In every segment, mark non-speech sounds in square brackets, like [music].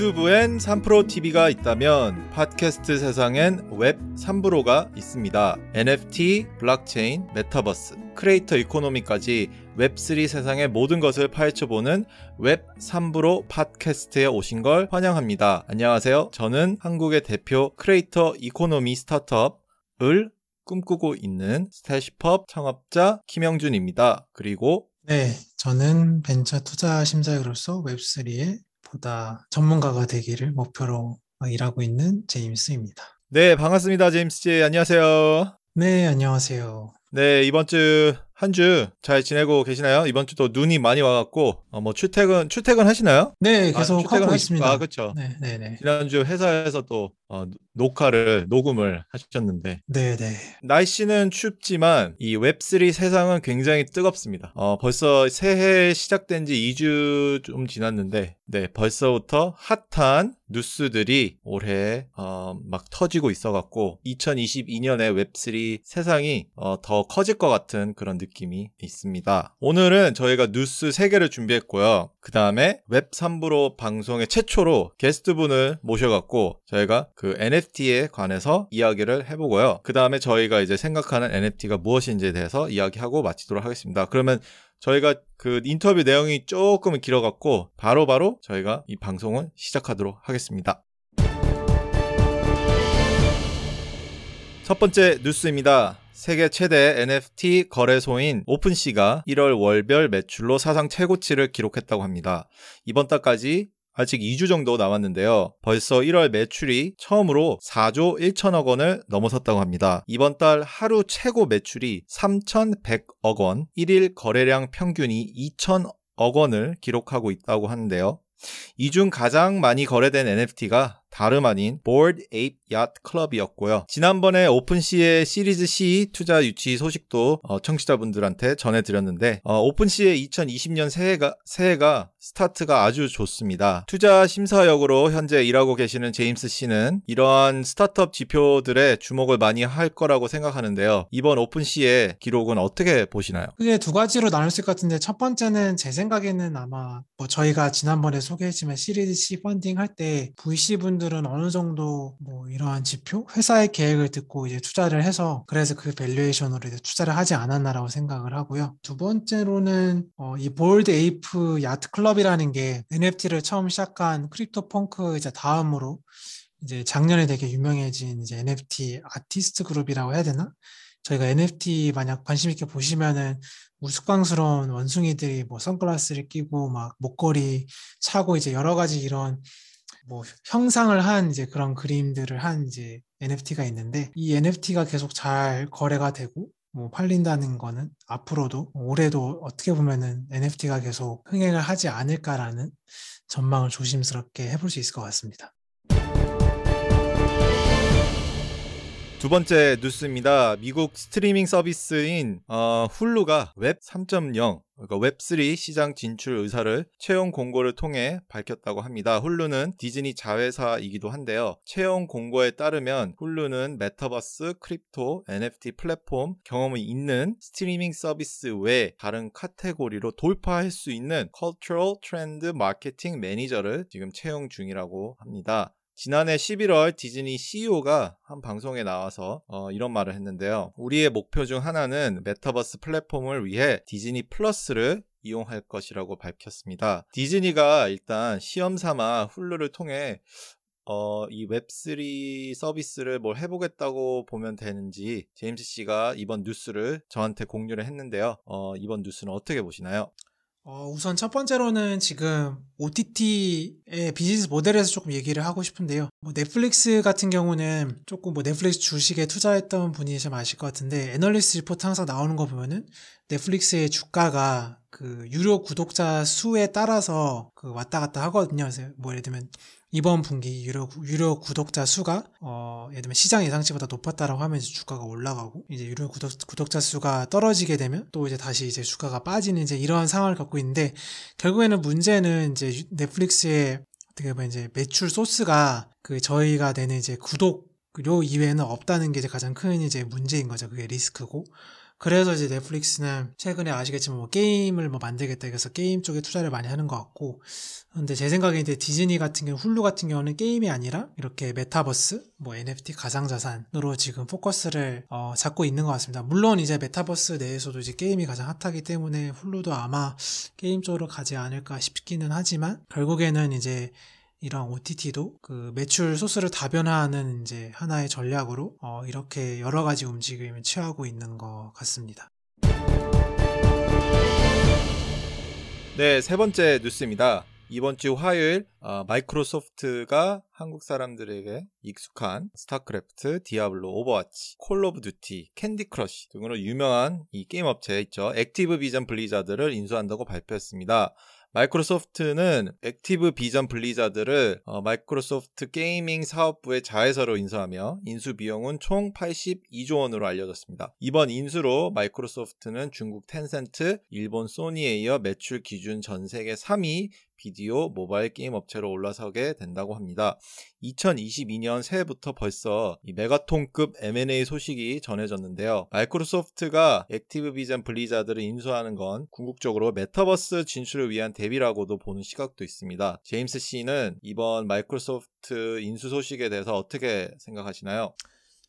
유튜브엔 3프로 TV가 있다면 팟캐스트 세상엔 웹 3프로가 있습니다. NFT, 블록체인, 메타버스, creator economy까지 웹3 세상의 모든 것을 파헤쳐보는 웹 3프로 팟캐스트에 오신 걸 환영합니다. 안녕하세요. 저는 한국의 대표 creator economy 스타트업을 꿈꾸고 있는 스태시펍 창업자 김영준입니다. 그리고 네, 저는 벤처 투자 심사위로서 웹3의 보다 전문가가 되기를 목표로 일하고 있는 제임스입니다. 네, 반갑습니다. 제임스 씨. 안녕하세요. 네, 안녕하세요. 네, 이번 주 한 주 잘 지내고 계시나요? 이번 주도 눈이 많이 와갖고, 어, 뭐, 출퇴근, 출퇴근 하시나요? 네, 계속 아, 출퇴근 하고 있습니다. 아, 그쵸. 네, 네, 네. 지난주 회사에서 또, 어, 녹화를, 녹음을 하셨는데, 네, 네. 날씨는 춥지만 이 웹3 세상은 굉장히 뜨겁습니다. 어, 벌써 새해 시작된 지 2주 좀 지났는데, 네, 벌써부터 핫한 뉴스들이 올해 어, 막 터지고 있어 갖고 2022년에 웹3 세상이 어, 더 커질 것 같은 그런 느낌 이 있습니다. 오늘은 저희가 뉴스 3개를 준비했고요. 그 다음에 웹 3프로 방송의 최초로 게스트분을 모셔갖고 저희가 그 NFT에 관해서 이야기를 해보고요. 그 다음에 저희가 이제 생각하는 NFT가 무엇인지에 대해서 이야기하고 마치도록 하겠습니다. 그러면 저희가 그 인터뷰 내용이 조금은 길어갖고 바로바로 저희가 이 방송을 시작하도록 하겠습니다. 첫 번째 뉴스입니다. 세계 최대 NFT 거래소인 오픈시가 1월 월별 매출로 사상 최고치를 기록했다고 합니다. 이번 달까지 아직 2주 정도 남았는데요. 벌써 1월 매출이 처음으로 4조 1천억 원을 넘어섰다고 합니다. 이번 달 하루 최고 매출이 3,100억 원, 1일 거래량 평균이 2천억 원을 기록하고 있다고 하는데요. 이 중 가장 많이 거래된 NFT가 다름 아닌 Bored Ape Yacht Club이었고요. 지난번에 오픈시의 시리즈 C 투자 유치 소식도 어, 청취자분들한테 전해드렸는데 어, 오픈시의 2020년 새해가, 새해가 스타트가 아주 좋습니다. 투자 심사역으로 현재 일하고 계시는 제임스 씨는 이러한 스타트업 지표들에 주목을 많이 할 거라고 생각하는데요. 이번 오픈시의 기록은 어떻게 보시나요? 크게 두 가지로 나눌 수 같은데 첫 번째는 제 생각에는 아마 뭐 저희가 지난번에 소개했지만 시리즈 C 펀딩 할 때 VC 분들은 어느 정도 뭐 이 러한 지표, 회사의 계획을 듣고 이제 투자를 해서 그래서 그 valuation으로 이제 투자를 하지 않았나라고 생각을 하고요. 두 번째로는 어, 이 Bored Ape Yacht Club이라는 게 NFT를 처음 시작한 CryptoPunk 이제 다음으로 이제 작년에 되게 유명해진 이제 NFT 아티스트 그룹이라고 해야 되나? 저희가 NFT 만약 관심 있게 보시면은 우스꽝스러운 원숭이들이 뭐 선글라스를 끼고 막 목걸이 차고 이제 여러 가지 이런 뭐 형상을 한 이제 그런 그림들을 한 이제 NFT가 있는데 이 NFT가 계속 잘 거래가 되고 뭐 팔린다는 거는 앞으로도 올해도 어떻게 보면은 NFT가 계속 흥행을 하지 않을까라는 전망을 조심스럽게 해볼 수 있을 것 같습니다. 두 번째 뉴스입니다. 미국 스트리밍 서비스인 어, 훌루가 웹 3.0 그러니까 웹3 시장 진출 의사를 채용 공고를 통해 밝혔다고 합니다. 훌루는 디즈니 자회사이기도 한데요. 채용 공고에 따르면 훌루는 메타버스, crypto, NFT 플랫폼 경험이 있는 스트리밍 서비스 외 다른 카테고리로 돌파할 수 있는 Cultural Trend Marketing 매니저를 지금 채용 중이라고 합니다. 지난해 11월 디즈니 CEO가 한 방송에 나와서 어, 이런 말을 했는데요. 우리의 목표 중 하나는 메타버스 플랫폼을 위해 디즈니 플러스를 이용할 것이라고 밝혔습니다. 디즈니가 일단 시험 삼아 훌루를 통해 어, 이 웹3 서비스를 뭘 해보겠다고 보면 되는지 제임스 씨가 이번 뉴스를 저한테 공유를 했는데요. 어, 이번 뉴스는 어떻게 보시나요? 어, 우선 첫 번째로는 지금 OTT의 비즈니스 모델에서 조금 얘기를 하고 싶은데요. 뭐 넷플릭스 같은 경우는 조금 뭐 넷플릭스 주식에 투자했던 분이 좀 아실 것 같은데 애널리스트 리포트 항상 나오는 거 보면은 넷플릭스의 주가가 그 유료 구독자 수에 따라서 그 왔다 갔다 하거든요. 그래서 뭐 예를 들면 이번 분기 유료, 유료 구독자 수가, 어, 예를 들면 시장 예상치보다 높았다라고 하면 이제 주가가 올라가고, 이제 유료 구독, 구독자 수가 떨어지게 되면 또 이제 다시 이제 주가가 빠지는 이제 이러한 상황을 갖고 있는데, 결국에는 문제는 이제 넷플릭스의 어떻게 보면 이제 매출 소스가 그 저희가 내는 이제 구독료 이외에는 없다는 게 이제 가장 큰 이제 문제인 거죠. 그게 리스크고. 그래서 이제 넷플릭스는 최근에 아시겠지만 뭐 게임을 뭐 만들겠다 그래서 게임 쪽에 투자를 많이 하는 것 같고 근데 제 생각에 이제 디즈니 같은 경우 훌루 같은 경우는 게임이 아니라 이렇게 메타버스 뭐 NFT 가상자산으로 지금 포커스를 어, 잡고 있는 것 같습니다. 물론 이제 메타버스 내에서도 이제 게임이 가장 핫하기 때문에 훌루도 아마 게임 쪽으로 가지 않을까 싶기는 하지만 결국에는 이제 이런 OTT도 그 매출 소스를 다변화하는 이제 하나의 전략으로 어 이렇게 여러 가지 움직임을 취하고 있는 것 같습니다. 네, 세 번째 뉴스입니다. 이번 주 화요일 어, 마이크로소프트가 한국 사람들에게 익숙한 스타크래프트, 디아블로, 오버워치, 콜 오브 듀티, 캔디 크러쉬 등으로 유명한 이 게임 업체 있죠. 액티비전 블리자드를 인수한다고 발표했습니다. 마이크로소프트는 액티비전 블리자드를 어, 마이크로소프트 게이밍 사업부의 자회사로 인수하며 인수 비용은 총 82조 원으로 알려졌습니다. 이번 인수로 마이크로소프트는 중국 텐센트, 일본 소니에 이어 매출 기준 전 세계 3위 비디오 모바일 게임 업체로 올라서게 된다고 합니다. 2022년 새해부터 벌써 이 메가톤급 M&A 소식이 전해졌는데요. 마이크로소프트가 액티비전 블리자드를 인수하는 건 궁극적으로 메타버스 진출을 위한 대비라고도 보는 시각도 있습니다. 제임스 씨는 이번 마이크로소프트 인수 소식에 대해서 어떻게 생각하시나요?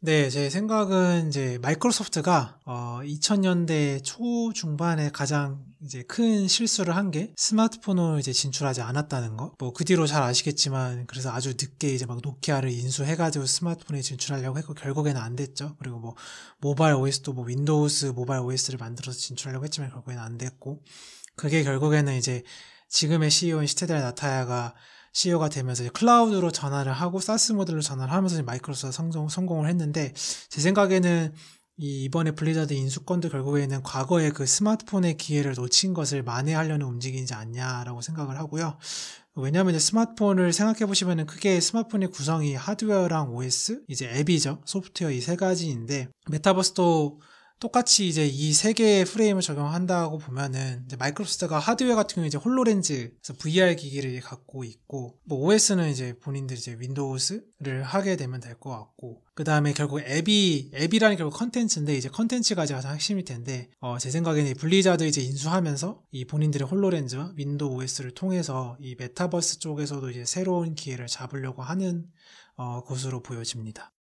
네, 제 생각은 이제 마이크로소프트가 어 2000년대 초 중반에 가장 이제 큰 실수를 한 게 스마트폰을 이제 진출하지 않았다는 거. 뭐 그 뒤로 잘 아시겠지만 그래서 아주 늦게 이제 막 노키아를 인수해가지고 스마트폰에 진출하려고 했고 결국에는 안 됐죠. 그리고 뭐 모바일 OS도 뭐 윈도우스 모바일 OS를 만들어서 진출하려고 했지만 결국에는 안 됐고 그게 결국에는 이제 지금의 CEO인 사티아 나델라가 CEO가 되면서 클라우드로 전환을 하고 SaaS 모델로 전환을 하면서 마이크로소프트 성공, 성공을 했는데 제 생각에는 이 이번에 블리자드 인수건도 결국에는 과거에 그 스마트폰의 기회를 놓친 것을 만회하려는 움직임이지 않냐라고 생각을 하고요. 왜냐하면 스마트폰을 생각해 보시면은 크게 스마트폰의 구성이 하드웨어랑 OS, 이제 앱이죠. 소프트웨어 이 세 가지인데 메타버스도 똑같이 이제 이 세 개의 프레임을 적용한다고 보면은 마이크로소프트가 하드웨어 같은 경우 이제 홀로렌즈 그래서 VR 기기를 갖고 있고 뭐 OS는 이제 본인들이 이제 윈도우스를 하게 되면 될 것 같고 그 다음에 결국 앱이 앱이라는 결국 컨텐츠인데 이제 컨텐츠가 가장 핵심일 텐데 어, 제 생각에는 블리자드 이제 인수하면서 이 본인들의 홀로렌즈와 윈도우 OS를 통해서 이 메타버스 쪽에서도 이제 새로운 기회를 잡으려고 하는 어, 것으로 보여집니다.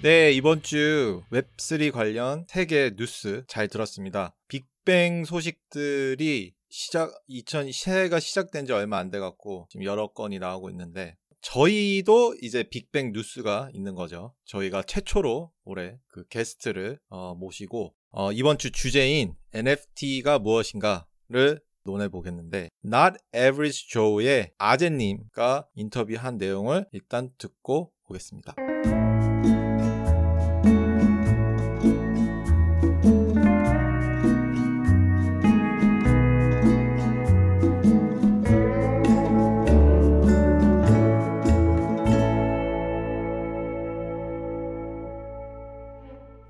네, 이번 주 웹3 관련 세계 뉴스 잘 들었습니다. 빅뱅 소식들이 시작 2000 새해가 시작된 지 얼마 안 돼 갖고 지금 여러 건이 나오고 있는데 저희도 이제 빅뱅 뉴스가 있는 거죠. 저희가 최초로 올해 그 게스트를 어, 모시고 어, 이번 주 주제인 NFT가 무엇인가를 논해 보겠는데 Not Average Joe의 아제님과 인터뷰한 내용을 일단 듣고 보겠습니다.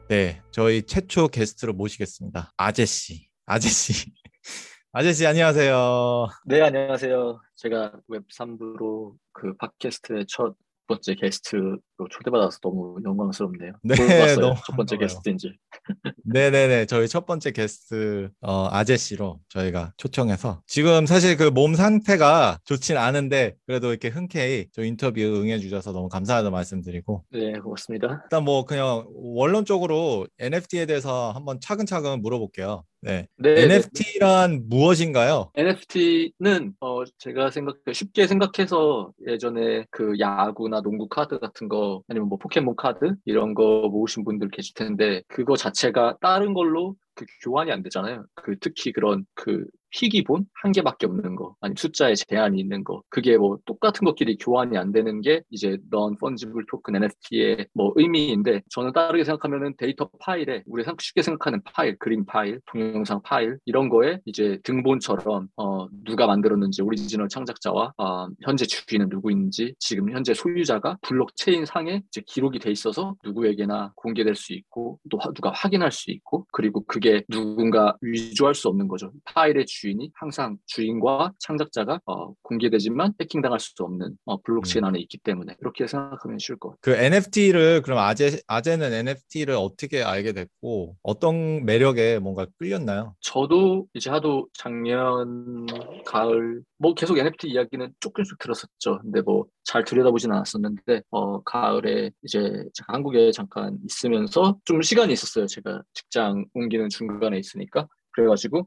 네, 저희 최초 게스트로 모시겠습니다. 아제씨. 아제씨. [laughs] 아제씨, 안녕하세요. 네, 안녕하세요. 제가 웹3 브로 그 팟캐스트의 첫 번째 게스트로 초대받아서 너무 영광스럽네요. 네, 너무 첫 번째 반가워요. 게스트인지. [laughs] 네 네 네. 저희 첫 번째 게스트, 어, 아제씨로 저희가 초청해서 지금 사실 그 몸 상태가 좋진 않은데 그래도 이렇게 흔쾌히 저 인터뷰 응해 주셔서 너무 감사하다는 말씀드리고 네, 고맙습니다. 일단 뭐 그냥 원론적으로 NFT에 대해서 한번 차근차근 물어볼게요. 네. 네, NFT란 무엇인가요? NFT는 어 제가 생각 쉽게 생각해서 예전에 그 야구나 농구 카드 같은 거 아니면 뭐 포켓몬 카드 이런 거 모으신 분들 계실 텐데 그거 자체가 다른 걸로 그 교환이 안 되잖아요. 그 특히 그런 그 희귀본 한 개밖에 없는 거 아니면 숫자에 제한이 있는 거. 그게 뭐 똑같은 것끼리 교환이 안 되는 게 이제 non fungible token NFT의 뭐 의미인데 저는 다르게 생각하면은 데이터 파일에 우리 가 쉽게 생각하는 파일 그림 파일 동영상 파일 이런 거에 이제 등본처럼 어 누가 만들었는지 오리지널 창작자와 어, 현재 주인은 누구인지 지금 현재 소유자가 블록체인 상에 이제 기록이 돼 있어서 누구에게나 공개될 수 있고 또 화- 누가 확인할 수 있고 그리고 그게 누군가 위조할 수 없는 거죠. 파일의 주 인이 항상 주인과 창작자가 어, 공개되지만 해킹당할 수 없는 어, 블록체인 안에 있기 때문에 그렇게 생각하면 쉬울 것 같아요. 그 NFT를 그럼 아재 아재는 NFT를 어떻게 알게 됐고 어떤 매력에 뭔가 끌렸나요? 저도 이제 하도 작년 가을 뭐 계속 NFT 이야기는 조금씩 들었었죠. 근데 뭐 잘 들여다보진 않았었는데 어 가을에 이제 한국에 잠깐 있으면서 좀 시간이 있었어요. 제가 직장 옮기는 중간에 있으니까 그래가지고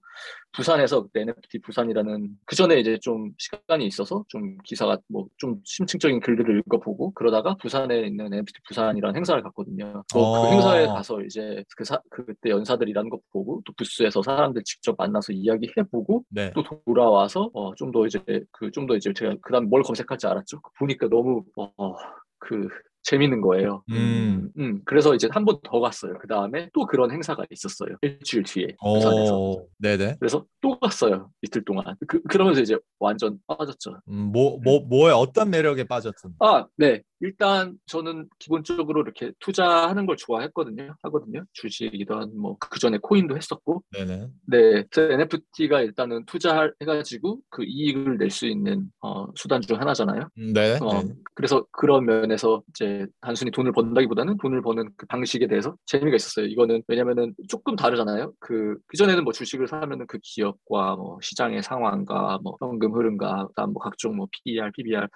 부산에서 그때 NFT 부산이라는 그 전에 이제 좀 시간이 있어서 좀 기사가 뭐 좀 심층적인 글들을 읽어보고 그러다가 부산에 있는 NFT 부산이라는 행사를 갔거든요. 뭐 어. 그 행사에 가서 이제 그 사, 그때 연사들이라는 거 보고 또 부스에서 사람들 직접 만나서 이야기해보고 네. 또 돌아와서 어, 좀 더 이제 그 좀 더 이제 제가 그다음 뭘 검색할지 알았죠. 보니까 너무 어, 그 재밌는 거예요. 음. 음, 그래서 이제 한 번 더 갔어요. 그 다음에 또 그런 행사가 있었어요. 일주일 뒤에 부산에서. 어, 네네. 그래서 또 갔어요. 이틀 동안. 그, 그러면서 이제 완전 빠졌죠. 음, 뭐, 뭐, 뭐에 어떤 매력에 빠졌든. 아, 네. 일단 저는 기본적으로 이렇게 투자하는 걸 좋아했거든요. 하거든요. 주식이든 뭐그 전에 코인도 했었고. 네네. 네. NFT가 일단은 투자해가지고 그 이익을 낼 수 있는 어, 수단 중 하나잖아요. 음, 네. 어, 네. 그래서 그런 면에서 이제 단순히 돈을 번다기보다는 돈을 버는 그 방식에 대해서 재미가 있었어요. 이거는 왜냐면은 조금 다르잖아요. 그, 그전에는 뭐 주식을 사면은 그 기업과 뭐 시장의 상황과 뭐 현금 흐름과 그다음 뭐 각종 뭐 PER, PBR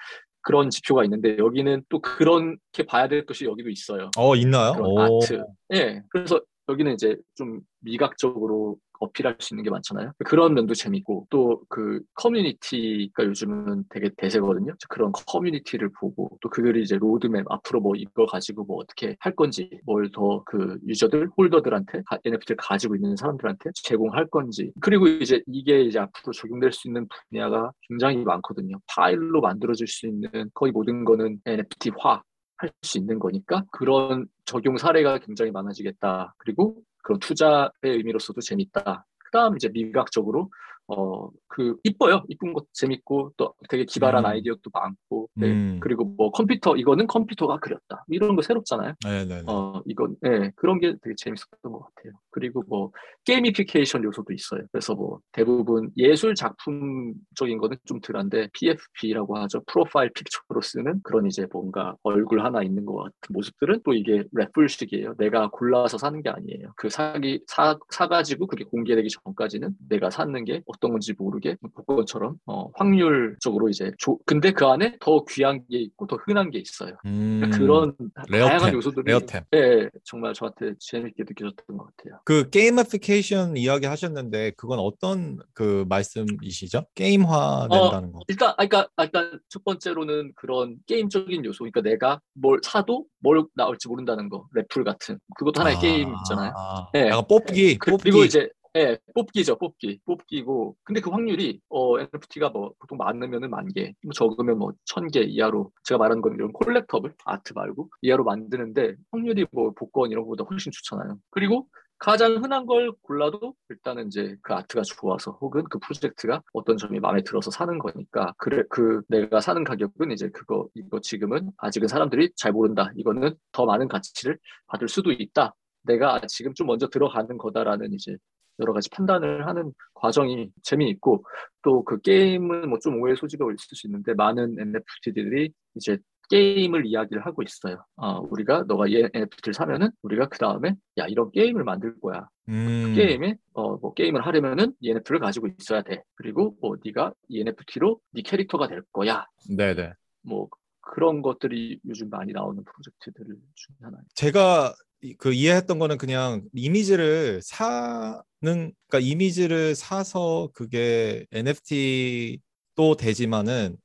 그런 지표가 있는데 여기는 또 그렇게 봐야 될 것이 여기도 있어요. 어, 있나요? 아트. 예. 그래서 여기는 이제 좀 미각적으로 어필할 수 있는 게 많잖아요. 그런 면도 재밌고 또 그 커뮤니티가 요즘은 되게 대세거든요. 그런 커뮤니티를 보고 또 그들이 이제 로드맵 앞으로 뭐 이걸 가지고 뭐 어떻게 할 건지 뭘 더 그 유저들 holder들한테 NFT를 가지고 있는 사람들한테 제공할 건지 그리고 이제 이게 이제 앞으로 적용될 수 있는 분야가 굉장히 많거든요. 파일로 만들어질 수 있는 거의 모든 거는 NFT화 할 수 있는 거니까 그런 적용 사례가 굉장히 많아지겠다. 그리고 그런 투자의 의미로서도 재밌다. 그다음 이제 미각적으로 어 그 이뻐요. 이쁜 것도 재밌고 또 되게 기발한 음. 아이디어도 많고 네. 음. 그리고 뭐 컴퓨터 이거는 컴퓨터가 그렸다. 이런 거 새롭잖아요. 네네네. 어 이건 네, 그런 게 되게 재밌었던 것 같아요. 그리고 뭐 gamification 요소도 있어요. 그래서 뭐 대부분 예술 작품적인 거는 좀 덜한데 PFP라고 하죠. profile picture로 쓰는 그런 이제 뭔가 얼굴 하나 있는 것 같은 모습들은 또 이게 raffle식이에요. 내가 골라서 사는 게 아니에요. 그 사기 사 사가지고 그게 공개되기 전까지는 내가 사는 게 어떤 건지 모르게 복권처럼 어, 확률적으로 이제 조, 근데 그 안에 더 귀한 게 있고 더 흔한 게 있어요. 음, 그러니까 그런 rare템, 다양한 요소들이 rare템. 네, 정말 저한테 재밌게 느껴졌던 것 같아요. 그 gamification 이야기 하셨는데 그건 어떤 그 말씀이시죠? 게임화 된다는 거. 일단, 아, 그러니까 일단 첫 번째로는 그런 게임적인 요소, 그러니까 내가 뭘 사도 뭘 나올지 모른다는 거, raffle 같은 그것도 하나의 아, 게임 있잖아요. 아, 네. 뽑기, 그, 뽑기. 리고 이제 예, 뽑기죠, 뽑기, 뽑기고. 근데 그 확률이 어 NFT가 뭐 보통 많으면은 만 개, 뭐 적으면 뭐 천 개 이하로 제가 말하는 건 이런 콜렉터블 아트 말고 이하로 만드는데 확률이 뭐 복권 이런 거보다 훨씬 좋잖아요. 그리고 가장 흔한 걸 골라도 일단은 이제 그 아트가 좋아서 혹은 그 프로젝트가 어떤 점이 마음에 들어서 사는 거니까 그래 그 내가 사는 가격은 이제 그거 이거 지금은 아직은 사람들이 잘 모른다. 이거는 더 많은 가치를 받을 수도 있다. 내가 지금 좀 먼저 들어가는 거다라는 이제 여러 가지 판단을 하는 과정이 재미있고 또 그 게임은 뭐 좀 오해 소지가 있을 수 있는데 많은 NFT들이 이제 게임을 이야기를 하고 있어요. 어, 우리가 너가 이 NFT를 사면은 우리가 그 다음에 야 이런 게임을 만들 거야. 음, 게임에 어 뭐 게임을 하려면은 이 NFT를 가지고 있어야 돼. 그리고 뭐 네가 이 NFT로 네 캐릭터가 될 거야. 네네. 뭐 그런 것들이 요즘 많이 나오는 프로젝트들 중에 하나예요. 제가 이- 그 이해했던 거는 그냥 이미지를 사는 그러니까 이미지를 사서 그게 NFT도 되지만은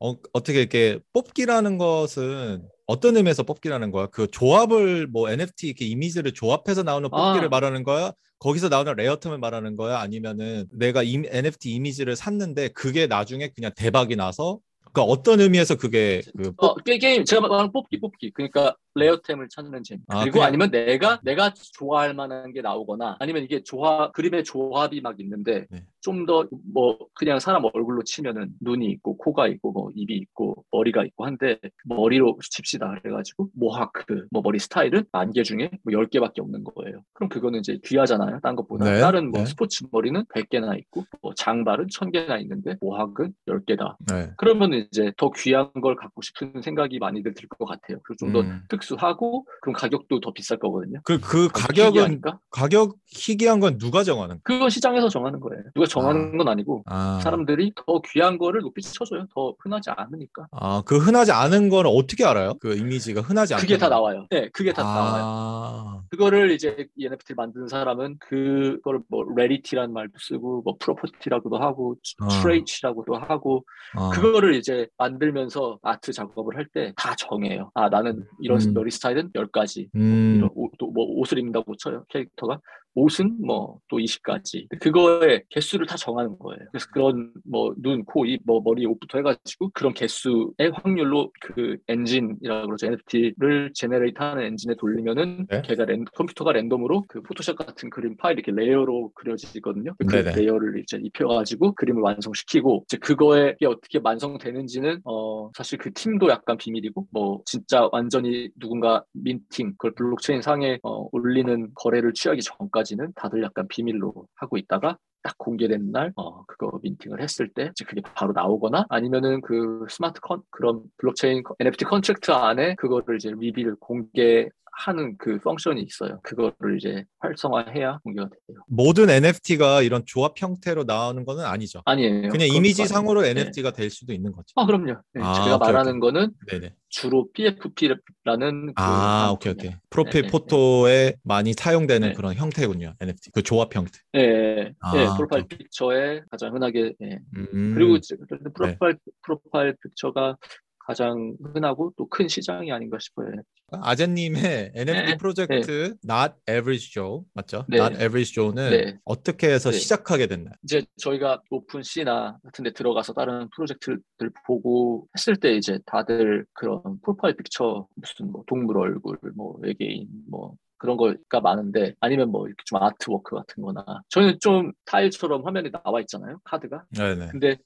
어, 어떻게 이렇게 뽑기라는 것은 어떤 의미에서 뽑기라는 거야? 그 조합을 뭐 NFT 이렇게 이미지를 조합해서 나오는 뽑기를 아. 말하는 거야? 거기서 나오는 레어템을 말하는 거야? 아니면은 내가 이, NFT 이미지를 샀는데 그게 나중에 그냥 대박이 나서 그 어떤 의미에서 그게 그 어, 게, 게임 제가 말하는 뽑기 뽑기. 그러니까 rare템을 찾는 재미. 아, 그리고 그냥- 아니면 내가 내가 좋아할 만한 게 나오거나 아니면 이게 조합 그림의 조합이 막 있는데 네. 좀더 뭐 그냥 사람 얼굴로 치면은 눈이 있고 코가 있고 뭐 입이 있고 머리가 있고 한데 머리로 칩시다 그래가지고 mohawk 뭐 머리 스타일은 만 개 중에 뭐 10개밖에 없는 거예요. 그럼 그거는 이제 귀하잖아요. 딴 것보다. 네, 다른 뭐 네. 스포츠 머리는 100개나 있고 뭐 장발은 1000개나 있는데 mohawk는 10개다. 네. 그러면 이제 더 귀한 걸 갖고 싶은 생각이 많이들 들 것 같아요. 그리고 좀더 음. 특수하고 그럼 가격도 더 비쌀 거거든요. 그, 그 가격은, 희귀하니까? 가격 희귀한 건 누가 정하는 거야? 그건 시장에서 정하는 거예요. 누가 정하는 건 아니고 아, 사람들이 더 귀한 거를 높이 쳐줘요. 더 흔하지 않으니까. 아, 그 흔하지 않은 거는 어떻게 알아요? 그 이미지가 흔하지 않다. 그게 다 나와요. 네, 그게 다 나와요. 아, 그거를 이제 이 NFT를 만드는 사람은 그거를 뭐 rarity라는 말도 쓰고 뭐 property라고도 하고 어. trait라고도 하고 아. 그거를 이제 만들면서 아트 작업을 할 때 다 정해요. 아 나는 이런 음. 머리 스타일은 10가지. 음, 이런 옷, 또뭐 옷을 입는다고 쳐요 캐릭터가 옷은 뭐 또 20가지 그거의 개수를 다 정하는 거예요 그래서 그런 뭐 눈, 코, 입, 뭐 머리, 옷부터 해가지고 그런 개수의 확률로 그 엔진이라고 그러죠 NFT를 generate하는 엔진에 돌리면은 네. 걔가 랜, 컴퓨터가 랜덤으로 그 포토샵 같은 그림 파일 이렇게 레이어로 그려지거든요 그 네네. 레이어를 이제 입혀가지고 그림을 완성시키고 이제 그거에 어떻게 완성되는지는 어 사실 그 팀도 약간 비밀이고 뭐 진짜 완전히 누군가 minting 그걸 블록체인 상에 어, 올리는 거래를 취하기 전까지 는 다들 약간 비밀로 하고 있다가 딱 공개된 날, 어, 그거 minting을 했을 때, 이제 그게 바로 나오거나, 아니면은 그 smart con, 그런 블록체인 NFT contract 안에 그거를 이제 리뷰를 공개 하는 그 펑션이 있어요. 그거를 이제 활성화해야 공개가 돼요. 모든 NFT가 이런 조합 형태로 나오는 거는 아니죠. 아니에요. 그냥 이미지 또 상으로. 네. NFT가 될 수도 있는 거죠. 아, 그럼요. 네, 아, 제가 오케이, 말하는 오케이. 거는 네네. 주로 PFP라는 그 아, 오케이, 오케이. 프로필 네, 네, 포토에 많이 사용되는 네. 그런 형태군요. NFT. 그 조합 형태. 예, 아, 예, 프로파일. 픽처에 가장 흔하게 예. 음, 그리고 profile profile picture가 가장 흔하고 또 큰 시장이 아닌가 싶어요. 아재님의 NFT [laughs] 네, 프로젝트 Not Average Joe 맞죠? 네. Not Average Joe는 네. 어떻게 해서 네. 시작하게 됐나요? 이제 저희가 OpenSea나 같은 데 들어가서 다른 프로젝트들 보고 했을 때 이제 다들 그런 profile picture 무슨 뭐 동물 얼굴, 뭐 외계인 뭐 그런 거가 많은데 아니면 뭐 이렇게 좀 artwork 같은 거나 저희는 좀 타일처럼 화면에 나와 있잖아요. 카드가. 네네. 근데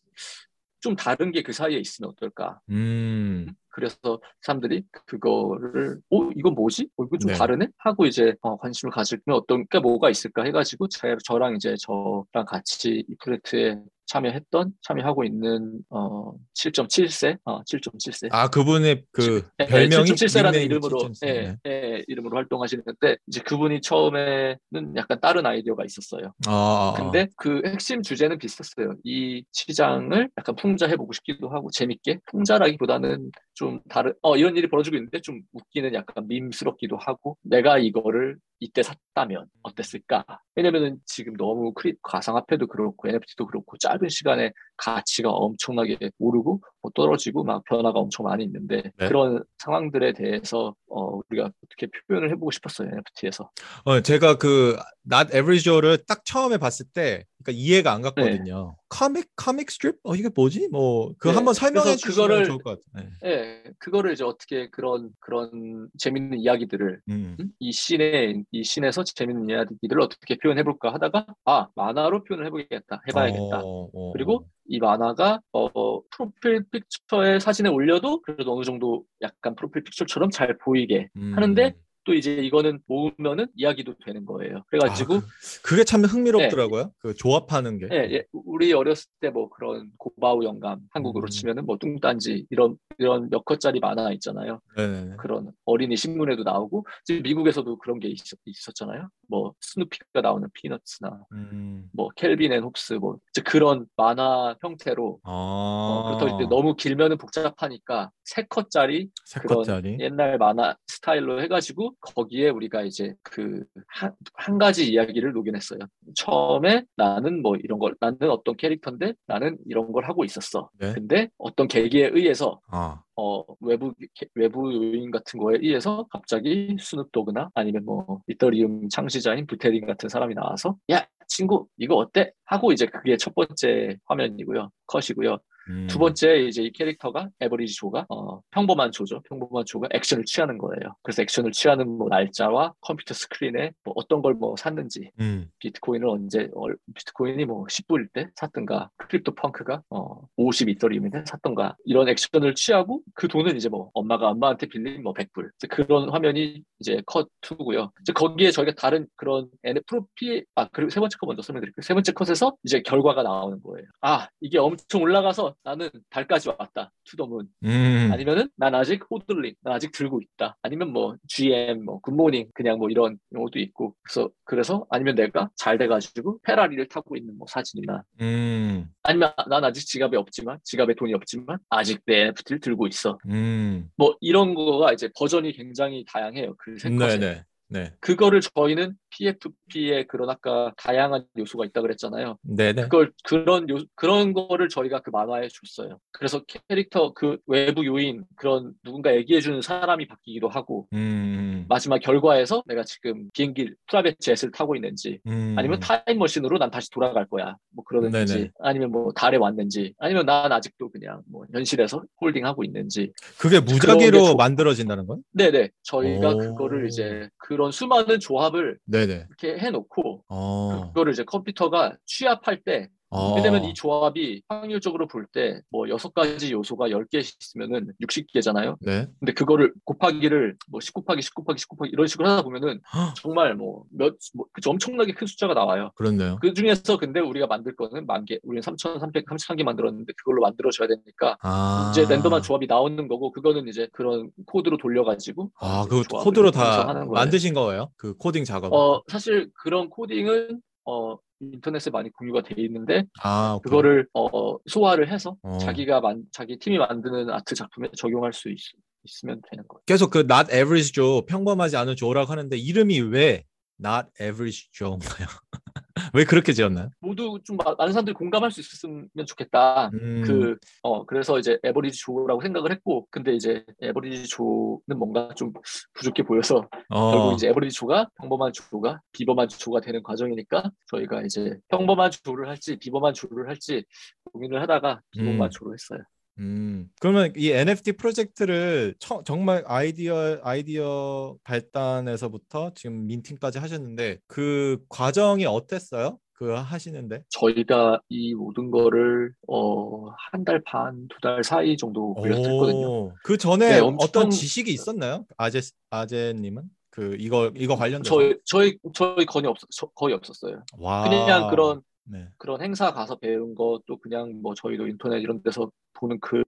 좀 다른 게 그 사이에 있으면 어떨까? 음, 그래서 사람들이 그거를 어 이건 뭐지? 어 이거 좀 네. 다르네? 하고 이제 어, 관심을 가지면 어떤 게 뭐가 있을까 해가지고 제, 저랑 이제 저랑 같이 이 프로젝트에 참여했던 참여하고 있는 어 7.7세 어 7.7세 아 그분의 그 예, 별명이 7.7세라는 닉네임이 이름으로 7.7 예, 네. 예, 이름으로 활동하시는데 이제 그분이 처음에는 약간 다른 아이디어가 있었어요. 아, 아, 아. 근데 그 핵심 주제는 비슷했어요. 이 시장을 약간 풍자해 보고 싶기도 하고 재밌게 풍자라기보다는 좀 다른 어 이런 일이 벌어지고 있는데 좀 웃기는 약간 밈스럽기도 하고 내가 이거를 이때 샀다면 어땠을까? 왜냐면은 지금 너무 크리 가상화폐도 그렇고 NFT도 그렇고 짧은 시간에 가치가 엄청나게 오르고 뭐 떨어지고 막 변화가 엄청 많이 있는데 네. 그런 상황들에 대해서 어 우리가 어떻게 표현을 해보고 싶었어요 NFT에서. 어, 제가 그 Not Average Joe를 딱 처음에 봤을 때 그러니까 이해가 안 갔거든요. comic comic strip? 어 이게 뭐지? 뭐 그거 네. 한번 설명해 주시면 그거를- 좋을 것 같아요. 네. 예, 그거를 이제 어떻게 그런 그런 재밌는 이야기들을 음. 음? 이 scene에 이 scene에서 재밌는 이야기들을 어떻게 표현해 볼까 하다가 아 만화로 표현을 해보겠다 해봐야겠다 어, 어, 그리고 이 만화가 어 프로필 picture에 사진에 올려도 그래도 어느 정도 약간 프로필 picture처럼 잘 보이게 음. 하는데 또 이제 이거는 모으면은 이야기도 되는 거예요 그래가지고 아, 그, 그게 참 흥미롭더라고요. 그 조합하는 게. 예, 예, 우리 어렸을 때 뭐 그런 고바우 영감 한국으로 음. 치면은 뭐 뚱딴지 이런 이런 몇 컷짜리 만화 있잖아요 네네네. 그런 어린이 신문에도 나오고 지금 미국에서도 그런 게 있, 었잖아요 뭐 스누피가 나오는 Peanuts나 음. 뭐 Calvin and Hobbes 뭐 그런 만화 형태로 아. 어, 그렇다고 이제 너무 길면은 복잡하니까 세 컷짜리 세 그런 컷짜리. 옛날 만화 스타일로 해가지고 거기에 우리가 이제 그한 한 가지 이야기를 녹여냈어요. 처음에 나는 뭐 이런 걸 나는 어떤 캐릭터인데 나는 이런 걸 하고 있었어. 네. 근데 어떤 계기에 의해서 아. 어, 외부, 게- 외부 요인 같은 거에 의해서 갑자기 스눕도그나 아니면 뭐, 이더리움 창시자인 부테린 같은 사람이 나와서, 야, 친구, 이거 어때? 하고 이제 그게 첫 번째 화면이고요. 컷이고요. 음. 두 번째 이제 이 캐릭터가 Average Joe가 어, 평범한 조죠. 평범한 조가 액션을 취하는 거예요. 그래서 액션을 취하는 뭐 날짜와 컴퓨터 스크린에 뭐 어떤 걸 뭐 샀는지 음. 비트코인을 언제 얼- 비트코인이 뭐 10불일 때 샀던가 CryptoPunk가 어 50 이더리움인데 샀던가 이런 액션을 취하고 그 돈은 이제 뭐 엄마가 엄마한테 빌린 뭐 100불 이제 그런 화면이 이제 컷 2고요. 이제 거기에 저희가 다른 그런 NFP 아 그리고 세 번째 컷 먼저 설명드릴게요. 세 번째 컷에서 이제 결과가 나오는 거예요. 아 이게 엄청 올라가서 나는 달까지 왔다 to the moon 음. 아니면은 난 아직 HODLing, 난 아직 들고 있다. 아니면 뭐 GM, 뭐 good morning 그냥 뭐 이런 용어도 있고 그래서 그래서 아니면 내가 잘 돼가지고 페라리를 타고 있는 뭐 사진이나 음. 아니면 난 아직 지갑에 없지만 지갑에 돈이 없지만 아직 내 NFT를 들고 있어. 음. 뭐 이런 거가 이제 버전이 굉장히 다양해요. 그세 컷에. 네네. 네. 그거를 저희는 PFP의 그런 아까 다양한 요소가 있다 그랬잖아요. 네네. 그걸 그런 요 그런 거를 저희가 그 만화에 줬어요. 그래서 캐릭터 그 외부 요인 그런 누군가 얘기해 주는 사람이 바뀌기도 하고 음. 마지막 결과에서 내가 지금 비행기 private jet을 타고 있는지 음. 아니면 타임머신으로 난 다시 돌아갈 거야. 뭐 그러는지 네네. 아니면 뭐 달에 왔는지 아니면 난 아직도 그냥 뭐 현실에서 holding하고 있는지 그게 게 무작위로 조- 만들어진다는 건? 네네 저희가 오. 그거를 이제 그런 수많은 조합을 네네. 이렇게 해놓고 어. 그거를 이제 컴퓨터가 취합할 때 어. 왜냐면 이 조합이 확률적으로 볼 때 뭐 여섯 가지 요소가 10개 있으면은 60개잖아요. 네. 근데 그거를 곱하기를 뭐 10 곱하기 10 곱하기 10 곱하기 이런 식으로 하다 보면은 헉, 정말 뭐 몇, 뭐 그쵸, 엄청나게 큰 숫자가 나와요. 그렇네요. 그 중에서 근데 우리가 만들 거는 만 개, 우리는 3,333개 만들었는데 그걸로 만들어줘야 되니까 아. 이제 랜덤한 조합이 나오는 거고 그거는 이제 그런 코드로 돌려가지고 아, 그 코드로 다. 만드신 거예요? 그 코딩 작업. 어 사실 그런 코딩은 어 인터넷에 많이 공유가 돼 있는데 아. 그거를 어, 소화를 해서 어. 자기가 만, 자기 팀이 만드는 아트 작품에 적용할 수 있, 있으면 되는 거예요. 계속 그 not average Joe 평범하지 않은 조라고 하는데 이름이 왜 not average Joe인가요? [laughs] [laughs] 왜 그렇게 지었나요? 모두 좀 마- 많은 사람들이 공감할 수 있었으면 좋겠다. 음, 그, 어, 그래서 이제 Average Joe라고 생각을 했고, 근데 이제 Average Joe는 뭔가 좀 부족해 보여서, 어, 결국 이제 에버리지 조가 평범한 조가 비범한 조가 되는 과정이니까, 저희가 이제 평범한 조를 할지, 비범한 조를 할지 고민을 하다가 비범한 음. 조로 했어요. 음, 그러면 이 NFT 프로젝트를 처- 정말 아이디어 아이디어 발단에서부터 지금 minting까지 하셨는데 그 과정이 어땠어요? 그 하시는데? 저희가 이 모든 거를, 어, 한 달 반, 두 달 사이 정도 걸렸거든요. 오, 그 전에 네, 엄청- 어떤 지식이 있었나요? 아재 아재님은 그 이거 이거 관련돼서 저희, 저희, 저희 거의 없, 저- 거의 없었어요. 와, 그냥 그런 네. 그런 행사 가서 배운 것도 그냥 뭐 저희도 인터넷 이런 데서 보는 글,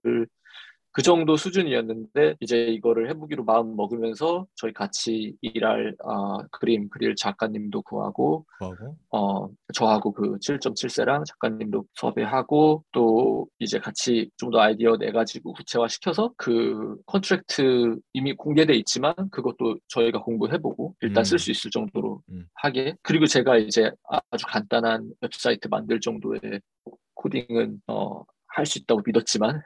그 정도 수준이었는데 이제 이거를 해보기로 마음 먹으면서 저희 같이 일할 아, 그림 그릴 작가님도 구하고 구하고 어 저하고 그 7.7세랑 작가님도 섭외하고 또 이제 같이 좀 더 아이디어 내 가지고 구체화 시켜서 그 contract 이미 공개돼 있지만 그것도 저희가 공부해보고 일단 음. 쓸수 있을 정도로 음. 하게 그리고 제가 이제 아주 간단한 웹사이트 만들 정도의 코딩은 어, 할 수 있다고 믿었지만 음,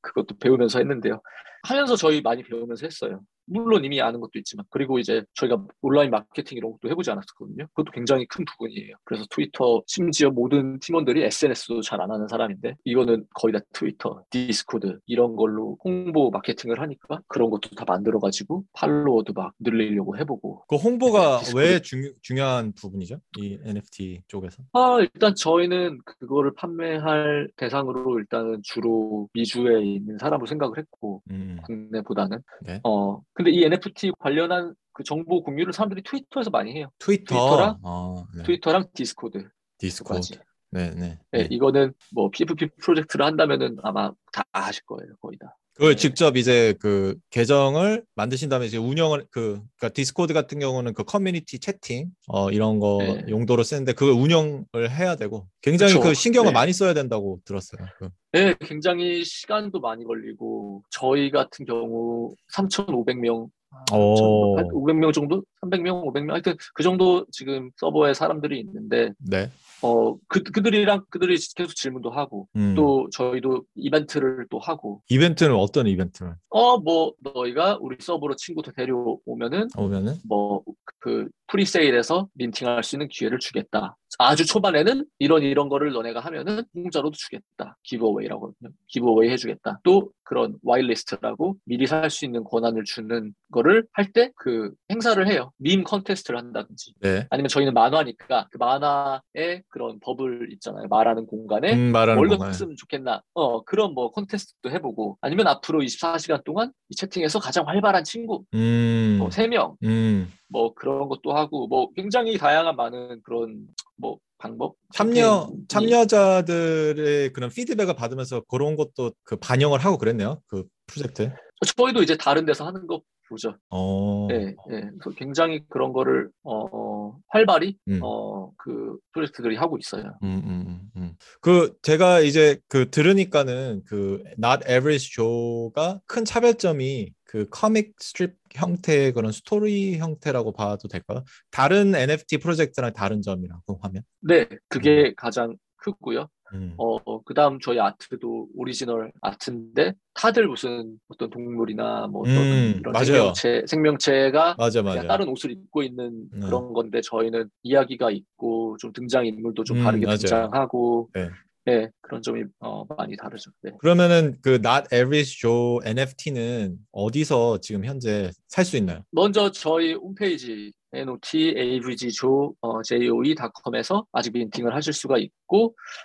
그것도 배우면서 했는데요. 하면서 저희 많이 배우면서 했어요. 물론 이미 아는 것도 있지만 그리고 이제 저희가 온라인 마케팅 이런 것도 해보지 않았었거든요. 그것도 굉장히 큰 부분이에요. 그래서 트위터 심지어 모든 팀원들이 SNS도 잘 안 하는 사람인데 이거는 거의 다 트위터, 디스코드 이런 걸로 홍보 마케팅을 하니까 그런 것도 다 만들어가지고 팔로워도 막 늘리려고 해보고 그 홍보가 디스코드. 왜 중, 중요한 부분이죠? 이 NFT 쪽에서? 아, 일단 저희는 그거를 판매할 대상으로 일단은 주로 미주에 있는 사람으로 생각을 했고, 음, 국내보다는. 네. 어, 근데 이 NFT 관련한 그 정보 공유를 사람들이 트위터에서 많이 해요. 트위터, 트위터랑? 어, 네. 트위터랑 디스코드. 디스코드, 까지. 네, 네. 네, 네. 이거는 뭐 PFP 프로젝트를 한다면은 아마 다 아실 거예요, 거의 다. 그걸 네. 직접 이제 그 계정을 만드신 다음에 이제 운영을 그 그러니까 디스코드 같은 경우는 그 커뮤니티 채팅 어 이런 거 네. 용도로 쓰는데 그걸 운영을 해야 되고 굉장히 그쵸. 그 신경을 네. 많이 써야 된다고 들었어요. 그. 네, 굉장히 시간도 많이 걸리고, 저희 같은 경우 3,500명, 오. 500명 정도? 300명, 500명? 하여튼 그 정도 지금 서버에 사람들이 있는데, 네. 어, 그, 그들이랑 그들이 계속 질문도 하고, 음. 또 저희도 이벤트를 또 하고, 이벤트는 어떤 이벤트를 어, 뭐, 너희가 우리 서버로 친구도 데려오면은, 오면은 뭐, 그, presale에서 minting할 수 있는 기회를 주겠다. 아주 초반에는 이런 이런 거를 너네가 하면은 공짜로도 주겠다. giveaway라고. giveaway 해주겠다. 또 그런 whitelist라고 미리 살 수 있는 권한을 주는 거를 할 때 그 행사를 해요. 밈 콘테스트를 한다든지. 네. 아니면 저희는 만화니까 그 만화의 그런 버블 있잖아요. 말하는 공간에 음, 말하는 뭘 건가요? 넣었으면 좋겠나. 어, 그런 뭐 콘테스트도 해보고 아니면 앞으로 24시간 동안 이 채팅에서 가장 활발한 친구 음, 뭐 3명 음. 뭐 그런 것도 하고 뭐 굉장히 다양한 많은 그런 뭐 방법 참여 캠페인이- 참여자들의 그런 피드백을 받으면서 그런 것도 그 반영을 하고 그랬네요. 그 프로젝트. 저희도 이제 다른 데서 하는 거 보죠. 어. 네, 네. 굉장히 그런 거를 어, 활발히 음. 어, 그 프로젝트들이 하고 있어요. 음, 음, 음, 음. 그 제가 이제 그 들으니까는 그 Not Average Joe가 큰 차별점이 그 comic strip 형태의 그런 스토리 형태라고 봐도 될까요? 다른 NFT 프로젝트랑 다른 점이라고 하면. 네, 그게 가장 크고요. 음. 어, 그 다음 저희 아트도 오리지널 아트인데 다들 무슨 어떤 동물이나 뭐 어떤 음, 이런 맞아요. 생명체, 생명체가 맞아 맞아. 다른 옷을 입고 있는 음. 그런 건데 저희는 이야기가 있고 좀 등장 인물도 좀 음, 다르게. 등장하고 네. 네, 그런 점이 어, 많이 다르죠. 네. 그러면은 그 Not Average Joe NFT는 어디서 지금 현재 살 수 있나요? 먼저 저희 홈페이지 notavgjo 어, 아직 minting을 하실 수가 있고